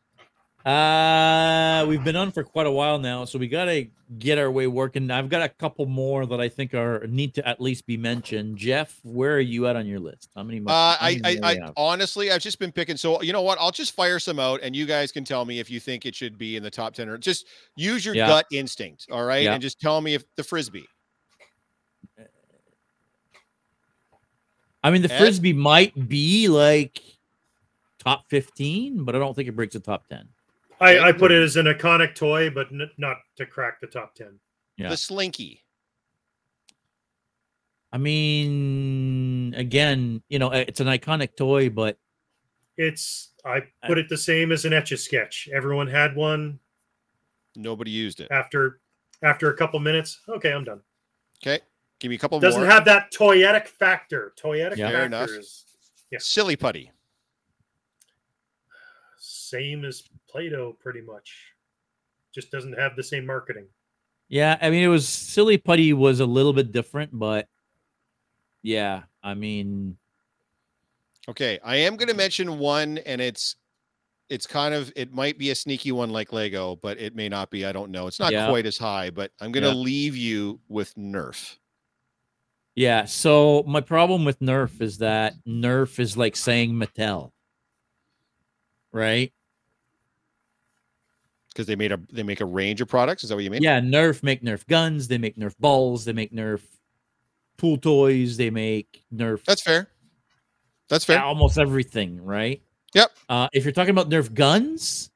S1: Uh, we've been on for quite a while now, so we gotta get our way working. I've got a couple more that I think are need to at least be mentioned. Jeff, where are you at on your list? How many?
S3: Uh,
S1: how
S3: I,
S1: many
S3: I, I
S1: have?
S3: honestly, I've just been picking. So you know what? I'll just fire some out, and you guys can tell me if you think it should be in the top ten or just use your
S1: Yeah.
S3: gut instinct. All right,
S1: Yeah.
S3: and just tell me if the frisbee.
S1: I mean, the
S3: Ed?
S1: frisbee might be like top fifteen, but I don't think it breaks the top ten.
S2: I, I put it as an iconic toy, but n- not to crack the top ten.
S1: Yeah.
S3: The slinky.
S1: I mean, again, you know, it's an iconic toy, but
S2: It's I put it the same as an etch a sketch. Everyone had one
S3: Nobody used it.
S2: after after a couple minutes. Okay, I'm done.
S3: Okay, give me a couple
S2: Doesn't
S3: more.
S2: have that toyetic factor. Toyetic
S1: Yeah.
S3: Fair
S2: factor
S3: enough.
S2: is yeah.
S3: Silly putty.
S2: same as Play-Doh, pretty much. Just doesn't have the same marketing.
S1: yeah, I mean, it was silly putty was a little bit different, but yeah, I mean,
S3: Okay, I am going to mention one, and it's it's kind of it might be a sneaky one like Lego, but it may not be. I don't know. It's not
S1: Yeah.
S3: quite as high, but I'm going to
S1: Yeah.
S3: leave you with Nerf.
S1: yeah. So my problem with Nerf is that Nerf is like saying Mattel, right?
S3: Because they made a they make a range of products. Is that what you mean?
S1: Yeah, Nerf make Nerf guns, they make Nerf balls, they make Nerf pool toys, they make Nerf
S3: that's fair. That's fair.
S1: almost everything, right?
S3: Yep.
S1: Uh, if you're talking about Nerf guns,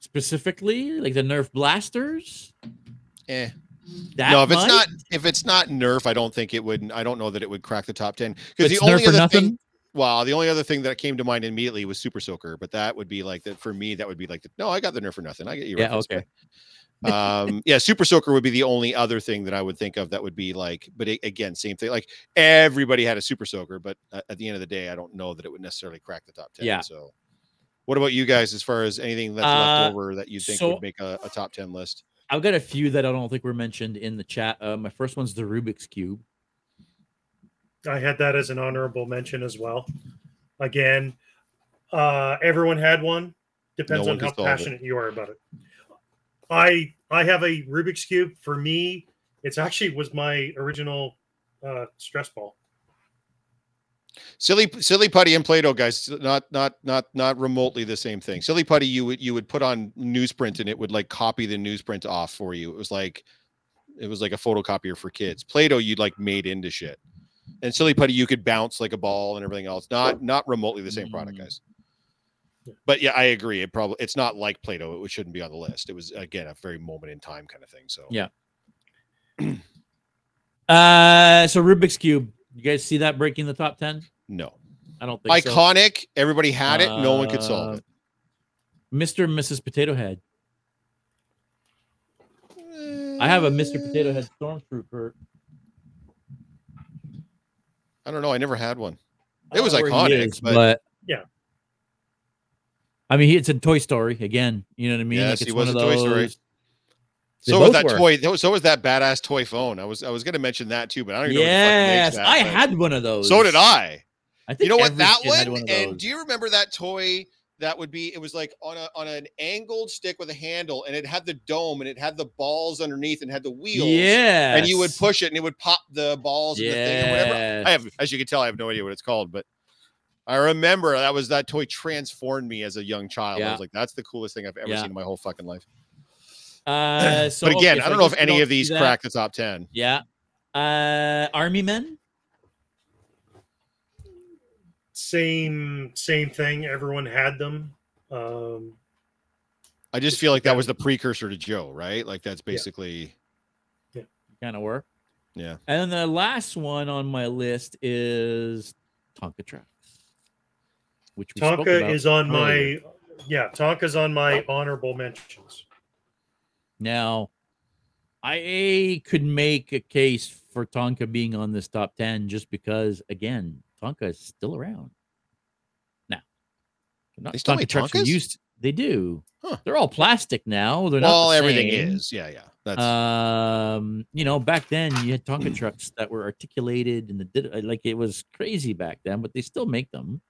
S1: specifically like the Nerf blasters,
S3: Eh.
S1: that
S3: no, if it's not if it's not Nerf, I don't think it would. I don't know that it would crack the top ten. Because the only other
S1: nothing.
S3: thing, well, the only other thing that came to mind immediately was Super Soaker, but that would be like that for me. That would be like the, no, I got the Nerf for nothing. I get you.
S1: Yeah, okay.
S3: um yeah super soaker would be the only other thing that i would think of that would be like but a- again same thing like everybody had a super soaker but uh, at the end of the day i don't know that it would necessarily crack the top 10
S1: Yeah.
S3: so what about you guys as far as anything that's
S1: Uh,
S3: left over that you think
S1: so-
S3: would make a, a top 10 list
S1: I've got a few that I don't think were mentioned in the chat. Uh, my first one's the Rubik's Cube.
S2: I had that as an honorable mention as well. Again, uh, everyone had one. Depends
S3: No
S2: on how
S3: solve it.
S2: passionate you are about it. I I have a Rubik's cube. For me, it's actually was my original uh, stress ball.
S3: silly silly putty and play-doh guys not not not not remotely the same thing silly putty you would you would put on newsprint and it would like copy the newsprint off for you it was like it was like a photocopier for kids play-doh you'd like made into shit and silly putty you could bounce like a ball and everything else not not remotely the same product
S1: Mm.
S3: guys but yeah i agree it probably it's not like play-doh it shouldn't be on the list it was again a very moment in time kind of thing so
S1: Yeah. Uh, so Rubik's Cube. You guys see that breaking the top 10?
S3: no
S1: I don't think so.
S3: iconic everybody had it no one could solve
S1: Uh,
S3: it
S1: Mr. and Mrs. Potato Head. I have a Mr. Potato Head Stormtrooper.
S3: I don't know i never had one It was
S1: don't know where he
S3: iconic,
S1: is,
S3: but-
S2: Yeah.
S1: I mean, he, it's a Toy Story again. You know what I mean?
S3: Yes,
S1: like
S3: he
S1: it's one
S3: was
S1: of
S3: a Toy Story.
S1: They
S3: So was that
S1: were.
S3: toy. So was that badass toy phone. I was I was going to mention that too, but I don't even know. who the fuck
S1: Yes, I
S3: but-
S1: had one of those.
S3: So did I.
S1: I think
S3: You know what? That
S1: kid had
S3: one. and do you remember that toy? That would be. It was like on a on an angled stick with a handle, and it had the dome, and it had the balls underneath, and had the wheels.
S1: Yeah,
S3: And you would push it, and it would pop the balls in the thing or whatever. I have, as you can tell, I have no idea what it's called, but I remember that was that toy transformed me as a young child. I was like, that's the coolest thing I've ever
S1: Yeah.
S3: seen in my whole fucking life.
S1: Uh, so,
S3: but again,
S1: okay,
S3: I don't know if any of these
S1: that.
S3: crack the top ten.
S1: Yeah. Uh, Army Men.
S2: Same same thing. Everyone had them. Um,
S3: I just feel like that was the precursor to Joe, right? Like that's basically yeah,
S1: kind of work.
S3: Yeah.
S1: And then the last one on my list is Tonka trucks, which we spoke
S2: Tonka
S1: about
S2: is on
S1: earlier.
S2: my yeah. Tonka's on my honorable mentions.
S1: Now, I could make a case for Tonka being on this top 10 just because, again, Tonka is still around. Now, they're not
S3: They still
S1: Tonka trucks
S3: Tonkas?
S1: used. They do.
S3: Huh.
S1: They're all plastic now. They're not.
S3: well,
S1: the
S3: everything
S1: same.
S3: is. Yeah, yeah. That's
S1: Um, you know, back then you had Tonka trucks that were articulated and the did like it was crazy back then, but they still make them.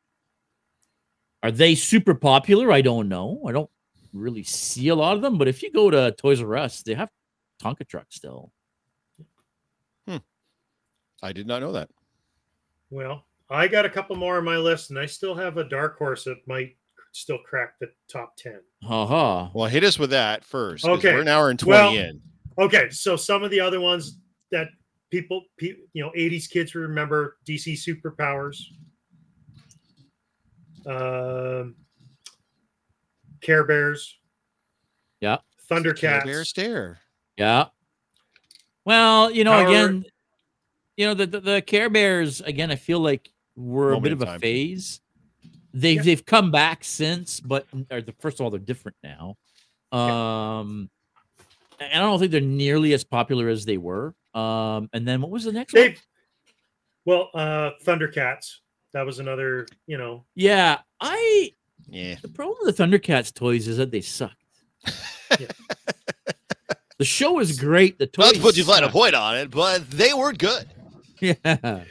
S1: Are they super popular? I don't know. I don't really see a lot of them. But if you go to Toys R Us, they have Tonka trucks still. Hmm.
S3: I did not know that.
S2: Well, I got a couple more on my list, and I still have a dark horse that might still crack the top 10.
S1: Ha ha.
S3: Well, hit us with that first.
S2: Okay.
S3: We're an hour and 20
S2: Well-
S3: in.
S2: Okay, so some of the other ones that people, pe- you know, 80s kids remember DC Superpowers, um, Care Bears,
S1: Yeah.
S3: Care
S2: Thundercats.
S3: Bear stare.
S1: Yeah. Well, you know,
S2: Power-
S1: again, you know, the, the the Care Bears again. I feel like we're a bit
S3: in
S1: of a
S3: time.
S1: phase. They've
S2: Yeah.
S1: they've come back since, but or the, first of all, they're different now. Um, and I don't think they're nearly as popular as they were. Um, and then what was the next one?
S2: They've, well, uh, Thundercats. That was another, you know,
S1: Yeah, I
S3: Yeah.
S1: the problem with the Thundercats toys is that they sucked.
S2: Yeah.
S1: the show is great. The toys
S3: Not to put you fine a point on it, but they were good.
S1: Yeah.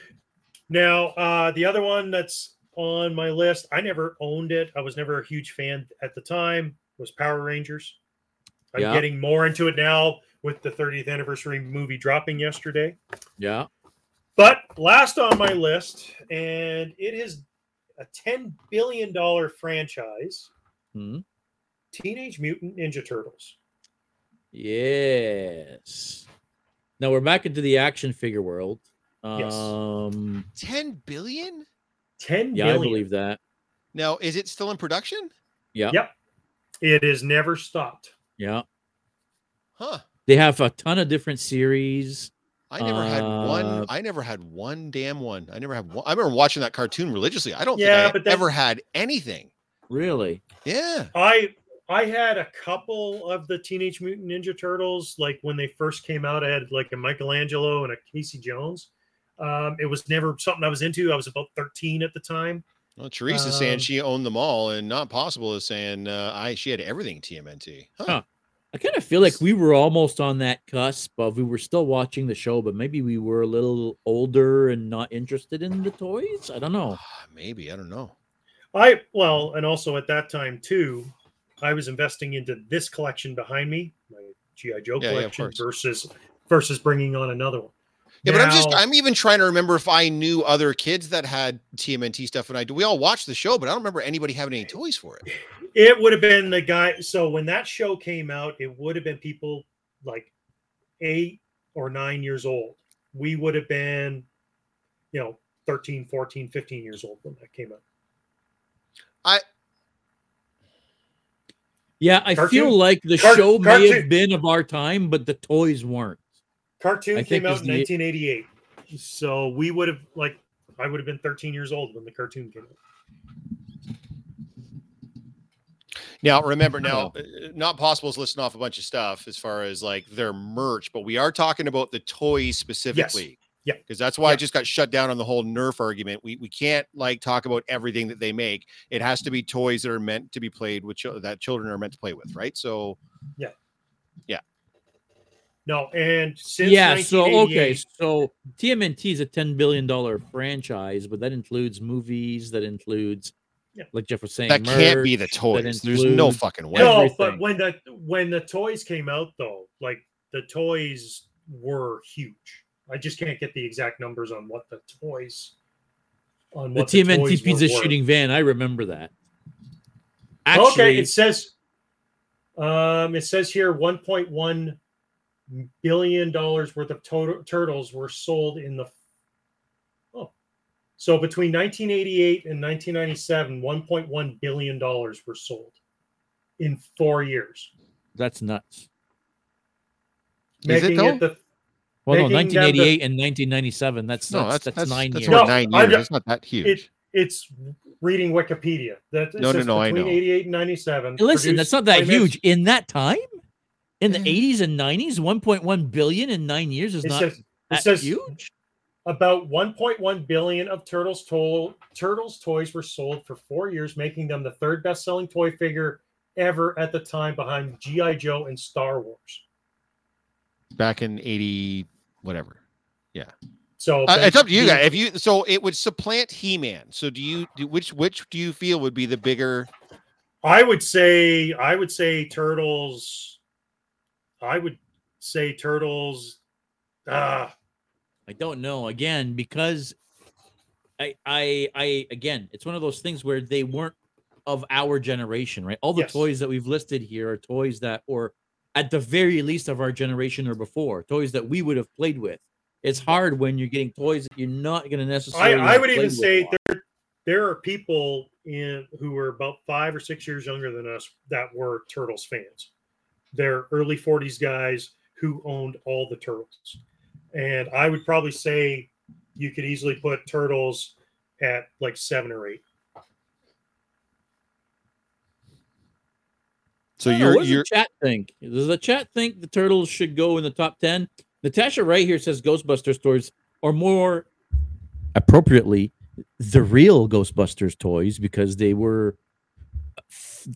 S2: Now, uh, the other one that's on my list, I never owned it. I was never a huge fan at the time. Was Power Rangers. I'm
S1: Yeah.
S2: getting more into it now with the 30th anniversary movie dropping yesterday.
S1: Yeah.
S2: But last on my list, and it is a $10 billion franchise
S1: Hmm.
S2: Teenage Mutant Ninja Turtles.
S1: Yes. Now we're back into the action figure world.
S2: Yes.
S1: Um
S3: 10 billion?
S2: 10
S1: yeah,
S2: million.
S1: I believe that.
S3: Now, is it still in production?
S1: Yeah.
S2: Yep. It has never stopped.
S1: Yeah.
S3: Huh.
S1: They have a ton of different series.
S3: I never had
S1: Uh,
S3: one. I never had one damn one. I never had one. I remember watching that cartoon religiously. I don't
S2: Yeah,
S3: think I
S2: but
S3: ever had anything.
S1: Really?
S3: Yeah.
S2: I I had a couple of the Teenage Mutant Ninja Turtles, like when they first came out. I had like a Michelangelo and a Casey Jones. Um, it was never something I was into. I was about 13 at the time.
S3: Well, Teresa is saying
S2: Um,
S3: she owned them all, and not possible is saying uh, I she had everything TMNT. Huh.
S1: Huh. I kind of feel like we were almost on that cusp of we were still watching the show, but maybe we were a little older and not interested in the toys. I don't know.
S3: Maybe I don't know.
S2: I well, and also at that time too, I was investing into this collection behind me, my GI Joe
S3: Yeah, yeah,
S2: collection
S3: course.
S2: versus versus bringing on another one.
S3: Yeah, but I'm just I'm even trying to remember if I knew other kids that had TMNT stuff, and I do we all watched the show, but I don't remember anybody having any toys for it.
S2: It would have been the guy. So when that show came out, it would have been people like eight or nine years old. We would have been, you know, 13, 14, 15 years old when that came out.
S1: I yeah, I
S2: Cartoon-
S1: feel like the
S2: car-
S1: show may have been of our time, but the toys weren't.
S2: Cartoon
S1: I
S2: came out
S1: it's
S2: in
S1: the-
S2: 1988. So we would have, like, I would have been 13 years old when the cartoon came out.
S3: Now, remember, now, uh, not possible is listing off a bunch of stuff as far as like their merch, but we are talking about the toys specifically.
S2: Yeah.
S3: Because that's why I just got shut down on the whole Nerf argument. We we can't like talk about everything that they make. It has to be toys that are meant to be played with chil- that children are meant to play with, right? So
S2: No, and since
S1: yeah, so okay, so TMNT is a ten billion dollar franchise, but that includes movies, that includes,
S2: Yeah.
S1: like Jeff was saying,
S3: that can't be the toys. There's no fucking way.
S2: No,
S1: everything.
S2: but when the when the toys came out though, like the toys were huge. I just can't get the exact numbers on what the toys on
S1: the
S2: what
S1: TMNT
S2: toys were
S1: pizza
S2: worth.
S1: shooting van. I remember that.
S2: okay, it says um it says here 1.1 billion dollars worth of total turtles were sold in the oh so between 1988 and 1997 1.1 billion dollars were sold in four years
S1: that's nuts.
S3: Is it
S2: making
S3: though?
S2: it the
S1: Well, no,
S2: Making them the-
S1: 1988 and 1997. That's
S3: no,
S1: that's,
S3: that's
S1: that's, nine
S3: that's
S1: years.
S3: what,
S2: No,
S3: nine years.
S2: ju-
S3: It's not that huge.
S2: it it's reading Wikipedia. That it
S3: No, no,
S2: says
S3: no, I
S2: between
S3: know.
S2: 88 and 97.
S1: Listen,
S2: produced
S1: that's not that huge in that time. In the
S3: Yeah.
S1: 80s and 90s, 1.1 billion in nine years is
S2: It
S1: not
S2: says, it
S1: that
S2: says
S1: huge.
S2: about 1.1 billion of turtles to- turtles toys were sold for four years, making them the third best-selling toy figure ever at the time, behind GI Joe and Star Wars.
S3: Back in 80, whatever. Yeah.
S2: So
S3: Uh, it's up to you guys. If you so it would supplant He-Man. So do you do which which do you feel would be the bigger
S2: I would say I would say turtles. I would say turtles. Ah,
S1: I don't know. Again, because I I I again, it's one of those things where they weren't of our generation, right? All the
S2: Yes.
S1: toys that we've listed here are toys that or at the very least of our generation or before, toys that we would have played with. It's hard when you're getting toys that you're not going to necessarily.
S2: I
S1: have
S2: would even
S1: played with a
S2: say there there are people in who are about five or six years younger than us that were turtles fans. They're early 40s guys who owned all the turtles. And I would probably say you could easily put turtles at like seven or eight.
S3: So
S1: I don't know,
S3: you're
S1: what does
S3: you're
S1: the chat think? Does the chat think the turtles should go in the top ten? Natasha right here says Ghostbuster toys or more appropriately the real Ghostbusters toys because they were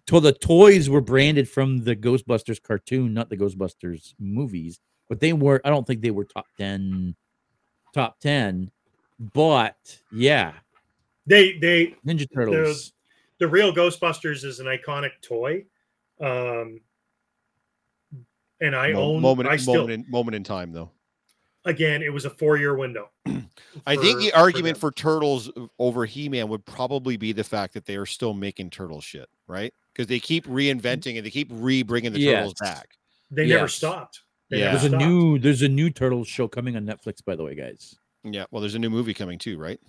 S1: so the toys were branded from the Ghostbusters cartoon, not the Ghostbusters movies. But they were I don't think they were top ten top ten. But yeah,
S2: They they
S1: Ninja Turtles.
S2: the real Ghostbusters is an iconic toy. Um and I
S3: mo-
S2: own
S3: moment,
S2: I still
S3: moment, in, moment in time though.
S2: Again it was a four year window.
S3: I think the argument
S2: them.
S3: for Turtles over He-Man would probably be the fact that they are still making turtle shit, right? Because they keep reinventing and they keep re-bringing the turtles
S1: Yes.
S3: back.
S2: they never stopped. They
S3: Yeah.
S2: never
S1: There's a new there's a new Turtles show coming on Netflix, by the way, guys.
S3: Yeah. Well, there's a new movie coming too, right?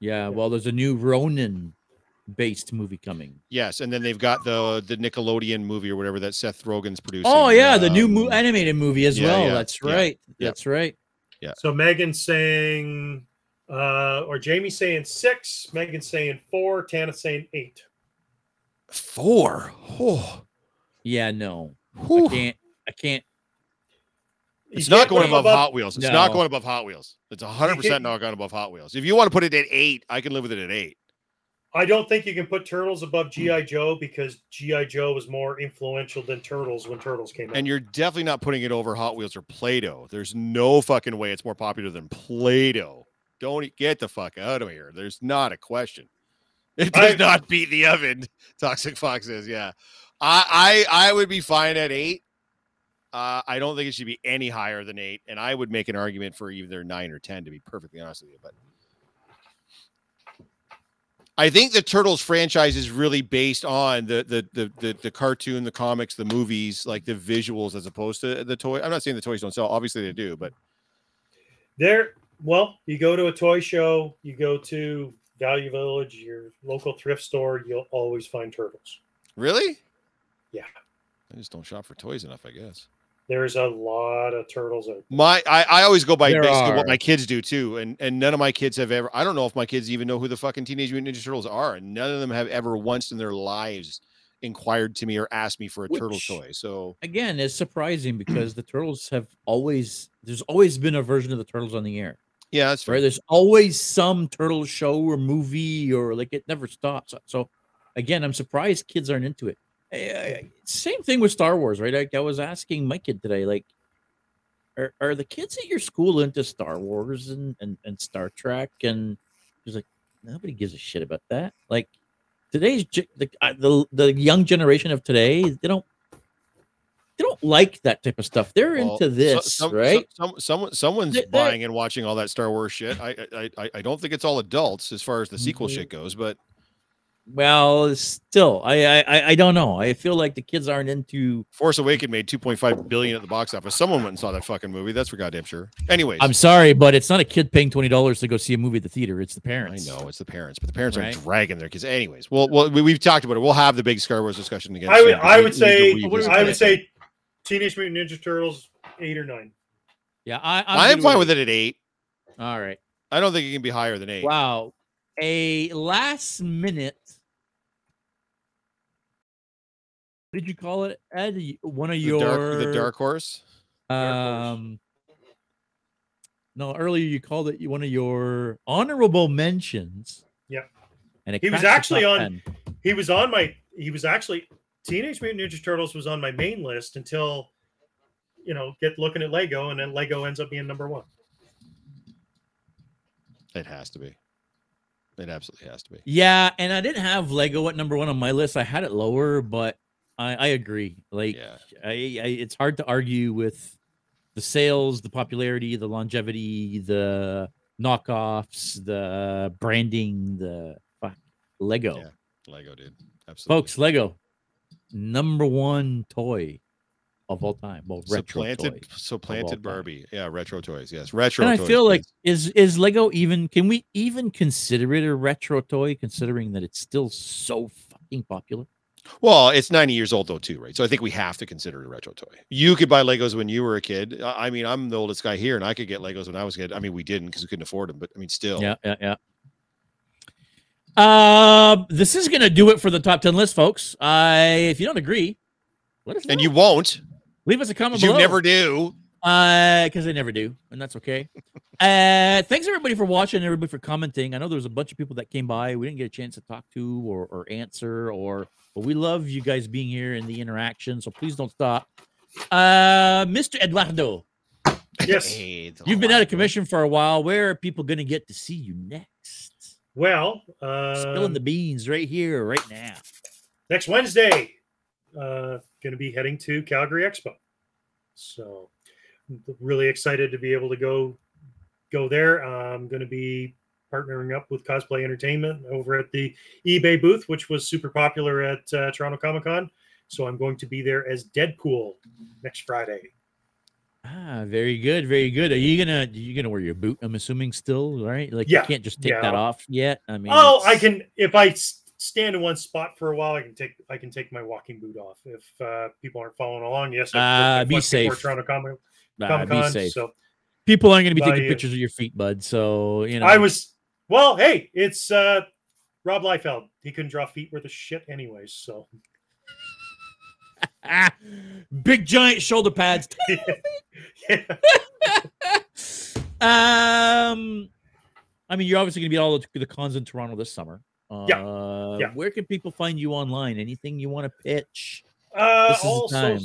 S1: Yeah, well, there's a new Ronin based movie coming.
S3: Yes, and then they've got the the Nickelodeon movie or whatever that Seth Rogen's producing.
S1: Oh yeah, the new mo-
S3: um,
S1: animated movie as
S3: yeah,
S1: well.
S3: yeah,
S1: That's
S3: yeah,
S1: right.
S3: yeah.
S1: That's right.
S2: So Megan's saying, uh, or Jamie's saying six, Megan's saying four, Tana's saying eight.
S3: four. Oh,
S1: Yeah, no, I can't. I can't.
S2: You
S3: It's not
S2: can't put
S3: going
S2: them
S3: above, Hot Wheels. It's not going above Hot Wheels. It's hundred percent not going above Hot Wheels. If you want to put it at eight, I can live with it at eight.
S2: I don't think you can put Turtles above GI Joe because GI Joe was more influential than Turtles when Turtles came out.
S3: And you're definitely not putting it over Hot Wheels or Play-Doh. There's no fucking way it's more popular than Play-Doh. Don't get the fuck out of here. There's not a question. It does
S2: I-
S3: not beat the oven. Toxic Fox says, yeah. I I I would be fine at eight. Uh, I don't think it should be any higher than eight, and I would make an argument for either nine or ten, to be perfectly honest with you. But I think the Turtles franchise is really based on the the the the, the cartoon, the comics, the movies, like the visuals, as opposed to the toy. I'm not saying the toys don't sell. Obviously, they do, but
S2: there, well, you go to a toy show, you go to Value Village, your local thrift store, you'll always find Turtles.
S3: really,
S2: Yeah.
S3: I just don't shop for toys enough, I guess.
S2: There's a lot of turtles out.
S3: My I, I always go by
S1: There
S3: basically
S1: are.
S3: what my kids do too, and and none of my kids have ever. I don't know if my kids even know who the fucking Teenage Mutant Ninja Turtles are, and none of them have ever once in their lives inquired to me or asked me for a turtle toy. So
S1: Again, it's surprising because the turtles have always. There's always been a version of the turtles on the air.
S3: yeah, that's fair.
S1: Right? There's always some turtle show or movie or like it never stops. So again, I'm surprised kids aren't into it. Eh, Same thing with Star Wars, right? Like I was asking my kid today, like, are, are the kids at your school into Star Wars and, and, and Star Trek? And he's like, nobody gives a shit about that. Like today's the, uh, the the young generation of today, they don't they don't like that type of stuff. They're
S3: Well,
S1: into this,
S3: some- so-
S1: right?
S3: Some, someone, someone's
S1: They-
S3: buying and watching all that Star Wars shit. I, I, I, I don't think it's all adults as far as the sequel
S1: Mhm.
S3: shit goes, but
S1: Well, still, I, I I- I don't know. I feel like the kids aren't into.
S3: Force Awakened made 2.5 billion at the box office. Someone went and saw that fucking movie. That's for goddamn sure. Anyways,
S1: I'm sorry, but it's not a kid paying twenty dollars to go see a movie at the theater. It's the parents.
S3: I know it's the parents, but the parents
S1: Right.
S3: are dragging their kids. Anyways, well, well, we, we've talked about it. We'll have the big Star Wars discussion again.
S2: I would,
S3: soon, 'cause
S2: I would
S3: we
S2: say,
S3: revisit
S2: I would say, Teenage Mutant Ninja Turtles eight or nine.
S1: Yeah, I, I'm,
S3: I'm
S1: good
S3: fine with it at eight.
S1: All right.
S3: I don't think it can be higher than eight.
S1: Wow. A last minute. What did you call it, Ed? One of
S3: The
S1: your
S3: dark, the dark horse.
S2: Dark Horse.
S1: Um. No, earlier you called it one of your honorable mentions.
S2: Yep.
S1: And it
S2: He was actually on-
S1: 10.
S2: He was on my. He was actually Teenage Mutant Ninja Turtles was on my main list until, you know, get looking at Lego, and then Lego ends up being number one.
S3: It has to be. It absolutely has to be.
S1: Yeah, and I didn't have Lego at number one on my list. I had it lower, but I, I agree. Like,
S3: Yeah.
S1: I, I, it's hard to argue with the sales, the popularity, the longevity, the knockoffs, the branding, the fuck, Lego.
S3: Yeah. Lego, dude. Absolutely.
S1: Folks, Lego, number one toy of all time. Well, retro
S3: supplanted,
S1: toy.
S3: supplanted
S1: time.
S3: Barbie. Yeah, retro toys. Yes, retro.
S1: And I
S3: toys,
S1: feel like is is Lego even? Can we even consider it a retro toy, considering that it's still so fucking popular?
S3: Well, it's 90 years old though, too, right? So I think we have to consider it a retro toy. You could buy Legos when you were a kid. I mean, I'm the oldest guy here, and I could get Legos when I was a kid. I mean, we didn't because we couldn't afford them, but I mean, still.
S1: Yeah, yeah, yeah. Uh, this is gonna do it for the top ten list, folks. I, if you don't agree, let us know.
S3: And you won't.
S1: leave us a comment
S3: You
S1: below.
S3: never do.
S1: Uh, because I never do, and that's okay. uh, thanks everybody for watching, everybody for commenting. I know there was a bunch of people that came by we didn't get a chance to talk to or or answer, or but we love you guys being here and the interaction. So please don't stop. Uh, Mr. Eduardo,
S2: Yes.
S3: Hey,
S1: you've been out of commission for a while. Where are people going to get to see you next?
S2: Well, uh,
S1: Spilling the beans right here, right now.
S2: next Wednesday, uh, going to be heading to Calgary Expo. So, I'm really excited to be able to go go there. I'm going to be partnering up with Cosplay Entertainment over at the eBay booth, which was super popular at uh, Toronto Comic Con. So I'm going to be there as Deadpool next Friday.
S1: Ah, very good, very good. Are you gonna you gonna wear your boot? I'm assuming still, right? Like
S2: Yeah,
S1: you can't just take
S2: yeah.
S1: that off yet. I mean,
S2: Oh, I can if I stand in one spot for a while, I can take I can take my walking boot off. If uh, people aren't following along, yes,
S1: Ah,
S2: worked
S1: be safe.
S2: Toronto Comic Comic
S1: be safe.
S2: so
S1: People aren't gonna be taking
S2: uh,
S1: pictures of your feet, bud. So you know,
S2: I was well. Hey, it's uh, Rob Liefeld. He couldn't draw feet worth of shit, anyways. So
S1: big giant shoulder pads.
S2: yeah.
S1: um, I mean, you're obviously gonna be at all the, the cons in Toronto this summer. Uh,
S2: Yeah.
S1: Where can people find you online? Anything you want to pitch?
S2: Uh,
S1: This is the
S2: all, so-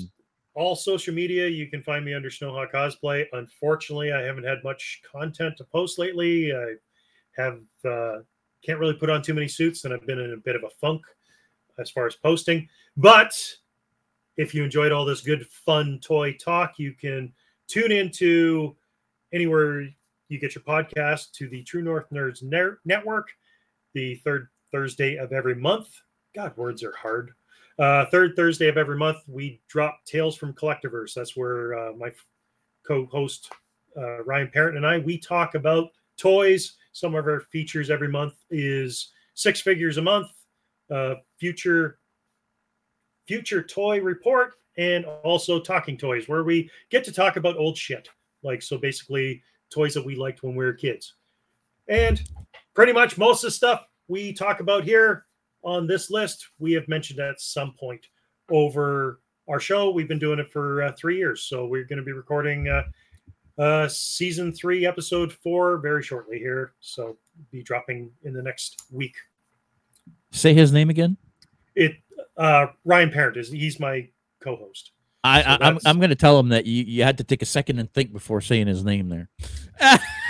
S2: all social media, you can find me under Snowhawk Cosplay. Unfortunately, I haven't had much content to post lately. I have uh, can't really put on too many suits, and I've been in a bit of a funk as far as posting. But if you enjoyed all this good, fun toy talk, you can tune into anywhere you get your podcast to the True North Nerds Ner- Network, the third Thursday of every month. God, words are hard. Uh, third Thursday of every month, we drop Tales from Collectiverse. That's where uh, my f- co-host uh, Ryan Parent and I we talk about toys. Some of our features every month is six figures a month, uh, future future toy report, and also talking toys, where we get to talk about old shit. Like so, basically toys that we liked when we were kids, and pretty much most of the stuff we talk about here on this list we have mentioned at some point over our show. We've been doing it for uh, three years, so we're going to be recording uh, uh, season three, episode four, very shortly here. So be dropping in the next week.
S1: Say his name again.
S2: It uh, Ryan Parent is he's my co-host.
S1: I,
S2: So
S1: I I'm I'm gonna tell him that you, you had to take a second and think before saying his name there.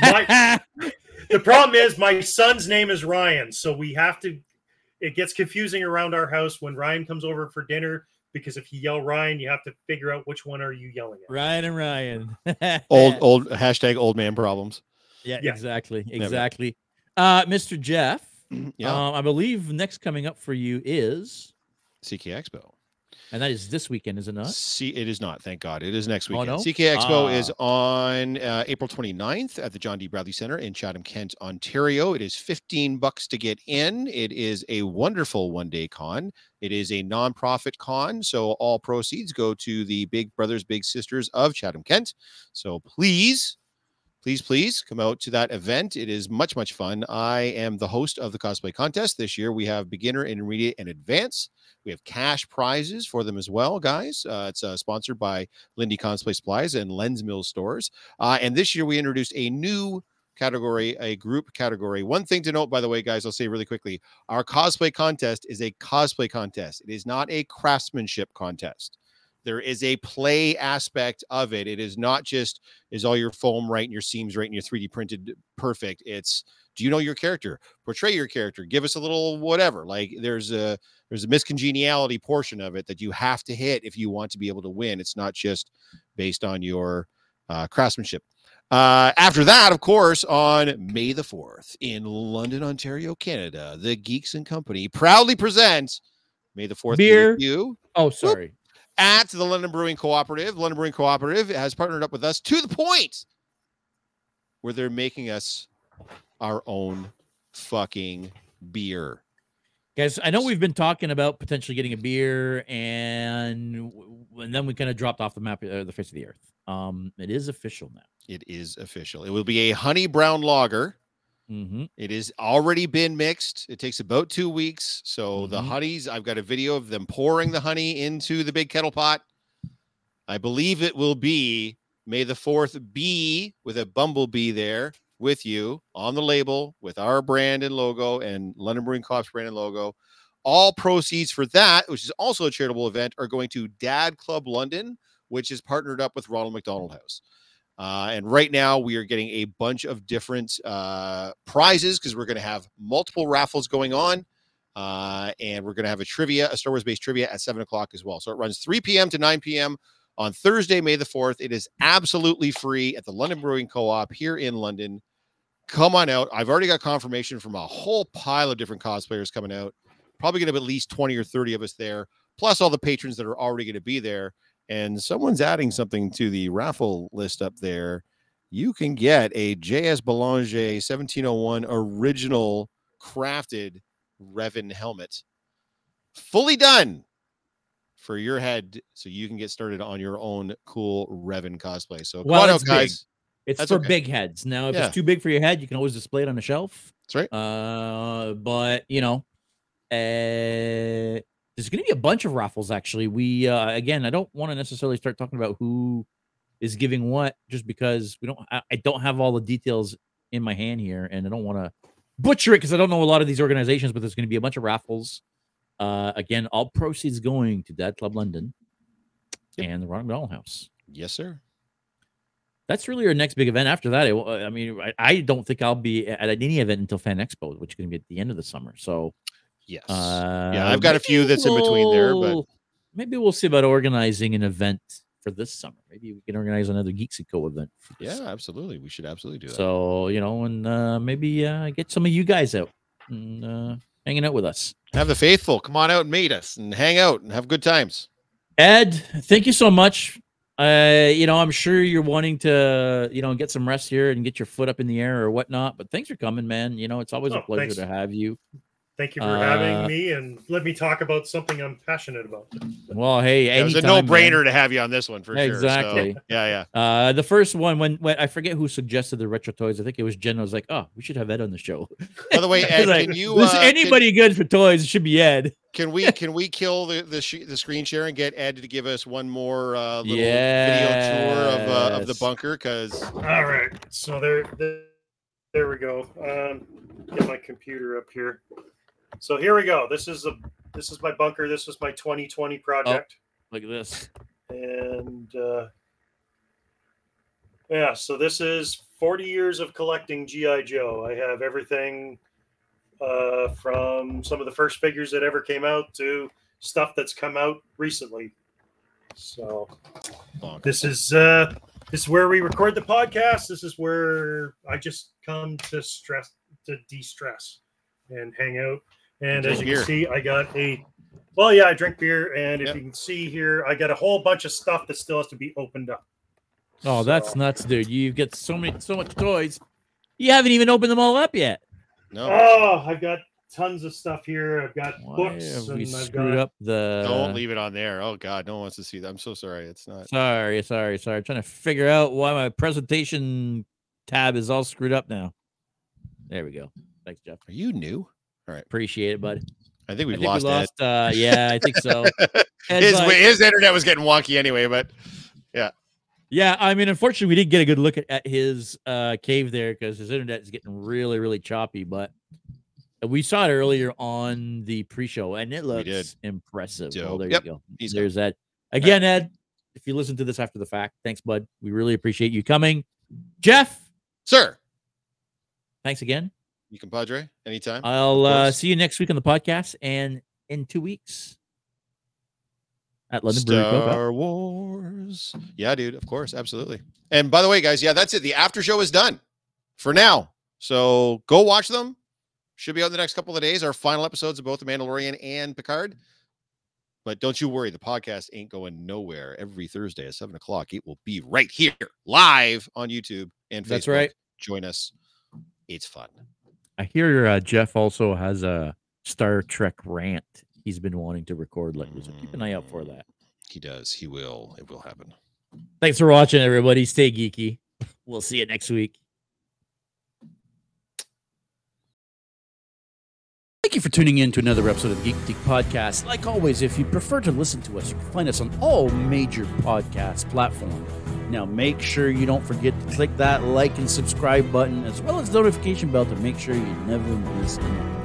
S2: My- The problem is my son's name is Ryan, so we have to. It gets confusing around our house when Ryan comes over for dinner because if you yell Ryan, you have to figure out which one are you yelling at.
S1: Ryan and Ryan.
S3: Old, old hashtag old man problems.
S1: Yeah,
S2: Yeah.
S1: exactly, exactly. Uh, Mr. Jeff,
S3: Yeah.
S1: um, I believe next coming up for you is,
S3: CK Expo.
S1: And that is this weekend, is it not?
S3: See, it is not. Thank God. It is next
S1: Oh,
S3: weekend.
S1: no?
S3: CK Expo is
S1: Ah.
S3: on uh, April 29th at the John D. Bradley Center in Chatham, Kent, Ontario. It is 15 bucks to get in. It is a wonderful one day con. It is a nonprofit con. So all proceeds go to the Big Brothers, Big Sisters of Chatham, Kent. So please, please, please come out to that event. It is much, much fun. I am the host of the cosplay contest. This year we have beginner, intermediate, and advanced. We have cash prizes for them as well, guys. Uh, it's uh, sponsored by Lindy Cosplay Supplies and Len's Mill Stores. Uh, and this year we introduced a new category, a group category. One thing to note, by the way, guys, I'll say really quickly our cosplay contest is a cosplay contest, it is not a craftsmanship contest. There is a play aspect of it. It is not just is all your foam right and your seams right and your 3D printed perfect. It's do you know your character? Portray your character. Give us a little whatever. Like there's a there's a miscongeniality portion of it that you have to hit if you want to be able to win. It's not just based on your uh, craftsmanship. Uh, after that, of course, on May the 4th in London, Ontario, Canada, the Geeks and Company proudly presents May the 4th be
S1: Beer.
S3: you
S1: Oh, sorry.
S3: At the London Brewing Cooperative. London Brewing Cooperative has partnered up with us to the point where they're making us our own fucking beer.
S1: Guys, I know we've been talking about potentially getting a beer, and and then we kind of dropped off the map, uh, the face of the earth. Um, it is official now.
S3: It is official. It will be a honey brown lager.
S1: Mm-hmm.
S3: It is already been mixed. It takes about two weeks. So the
S1: Mhm.
S3: honeys, I've got a video of them pouring the honey into the big kettle pot. I believe it will be May the 4th be with a bumblebee there with you on the label with our brand and logo and London Brewing Coop's brand and logo. All proceeds for that, which is also a charitable event, are going to Dad Club London, which is partnered up with Ronald McDonald House. Uh, and right now, we are getting a bunch of different uh, prizes because we're going to have multiple raffles going on. Uh, and we're going to have a trivia, a Star Wars based trivia at seven o'clock as well. So it runs 3 p.m. to 9 p.m. on Thursday, May the 4th. It is absolutely free at the London Brewing Co op here in London. Come on out. I've already got confirmation from a whole pile of different cosplayers coming out. Probably going to have at least 20 or 30 of us there, plus all the patrons that are already going to be there and someone's adding something to the raffle list up there, you can get a JS Belanger 1701 original crafted Revan helmet, fully done for your head, so you can get started on your own cool Revan cosplay. So
S1: Well,
S3: out, guys.
S1: It's
S3: That's
S1: for
S3: okay.
S1: big heads. Now, if
S3: Yeah.
S1: it's too big for your head, you can always display it on the shelf.
S3: That's right.
S1: Uh, but you know, uh, there's going to be a bunch of raffles. Actually, we uh, again, I don't want to necessarily start talking about who is giving what, just because we don't. I, I don't have all the details in my hand here, and I don't want to butcher it because I don't know a lot of these organizations. But there's going to be a bunch of raffles. Uh, again, all proceeds going to Dad Club London
S3: Yep.
S1: and the Ronald McDonald House
S3: Yes, sir.
S1: that's really our next big event. After that, it, I mean, I, I don't think I'll be at any event until Fan Expo, which is going to be at the end of the summer. So,
S3: Yes.
S1: uh,
S3: I've got a few
S1: maybe
S3: that's in between there, but-
S1: maybe we'll see about organizing an event for this summer. Maybe we can organize another Geeksico event. for this
S3: yeah,
S1: summer.
S3: absolutely. We should absolutely do that.
S1: So you know, and uh, maybe uh, get some of you guys out and uh, hanging out with us.
S3: have the faithful come on out and meet us and hang out and have good times.
S1: Ed, thank you so much. Uh, you know, I'm sure you're wanting to, you know, get some rest here and get your foot up in the air or whatnot. But thanks for coming, man. You know, it's always a
S2: Oh,
S1: pleasure
S2: thanks.
S1: to have you.
S2: Thank you for
S1: Uh,
S2: having me and let me talk about something I'm passionate about.
S1: Well, hey,
S3: it was a no-brainer
S1: man.
S3: to have you on this one for sure. so,
S1: Exactly.
S3: yeah, yeah.
S1: Uh, the first one when, when I forget who suggested the retro toys. I think it was Jen. I was like, oh, we should have Ed on the show.
S3: By the way,
S1: It's
S3: Ed,
S1: like,
S3: can you
S1: "Is
S3: uh, can-
S1: anybody good for toys? It should be Ed.
S3: Can we can we kill the the, sh- the screen share and get Ed to give us one more uh, little video tour of uh, of the bunker? Because
S2: All right, so there, there, there we go. Um, get my computer up here. So here we go. This is a this is my bunker. This is my 2020 project,
S1: Look at this.
S2: and uh, yeah. So this is 40 years of collecting GI Joe. I have everything uh, from some of the first figures that ever came out to stuff that's come out recently. So this is uh this is where we record the podcast this is where i just come to stress to de-stress and hang out and as you
S3: beer.
S2: can see i got a well yeah i drink beer and if
S3: Yep.
S2: you can see here i got a whole bunch of stuff that still has to be opened up
S1: Oh, that's nuts, dude. You've got so many, so much toys. You haven't even opened them all up yet.
S3: no,
S2: oh i've got tons of stuff here i've got
S1: Why
S2: books
S1: have
S2: and
S1: we
S2: i've
S1: screwed
S2: got
S1: up the?
S3: don't leave it on there. Oh God, no one wants to see that. I'm so sorry. It's not.
S1: Sorry, sorry, sorry. I'm trying to figure out why my presentation tab is all screwed up now. There we go. Thanks, Jeff.
S3: Are you new?
S1: Appreciate it, bud.
S3: I think we've
S1: I think
S3: lost,
S1: we lost. Uh, yeah, I think so.
S3: His
S1: like-
S3: his internet was getting wonky anyway, but
S1: yeah, Yeah, I mean, unfortunately, we didn't get a good look at, at his uh, cave there because his internet is getting really, really choppy. But we saw it earlier on the pre-show, and it looks impressive. Oh, there
S3: Yep,
S1: you go.
S3: he's
S1: There's that Again, Ed, if you listen to this after the fact, thanks, bud. We really appreciate you coming. Jeff,
S3: Sir,
S1: thanks again.
S3: You compadre, anytime.
S1: I'll uh, see you next week on the podcast and in two weeks at London Brewery
S3: Star Wars. Yeah, dude. Of course, absolutely. And by the way, guys, yeah, that's it. The after show is done for now. So go watch them. Should be out in the next couple of days. Our final episodes of both The Mandalorian and Picard. But don't you worry, the podcast ain't going nowhere. Every Thursday at seven o'clock, it will be right here, live on YouTube and Facebook.
S1: That's right.
S3: Join us. It's fun.
S1: I hear uh, Jeff also has a Star Trek rant he's been wanting to record lately. So keep an eye out for that.
S3: He does. He will. It will happen.
S1: Thanks for watching, everybody. Stay geeky. We'll see you next week. Thank you for tuning in to another episode of the Geek Boutique Podcast. Like always, if you prefer to listen to us, you can find us on all major podcast platforms. Now, make sure you don't forget to click that like and subscribe button, as well as the notification bell to make sure you never miss an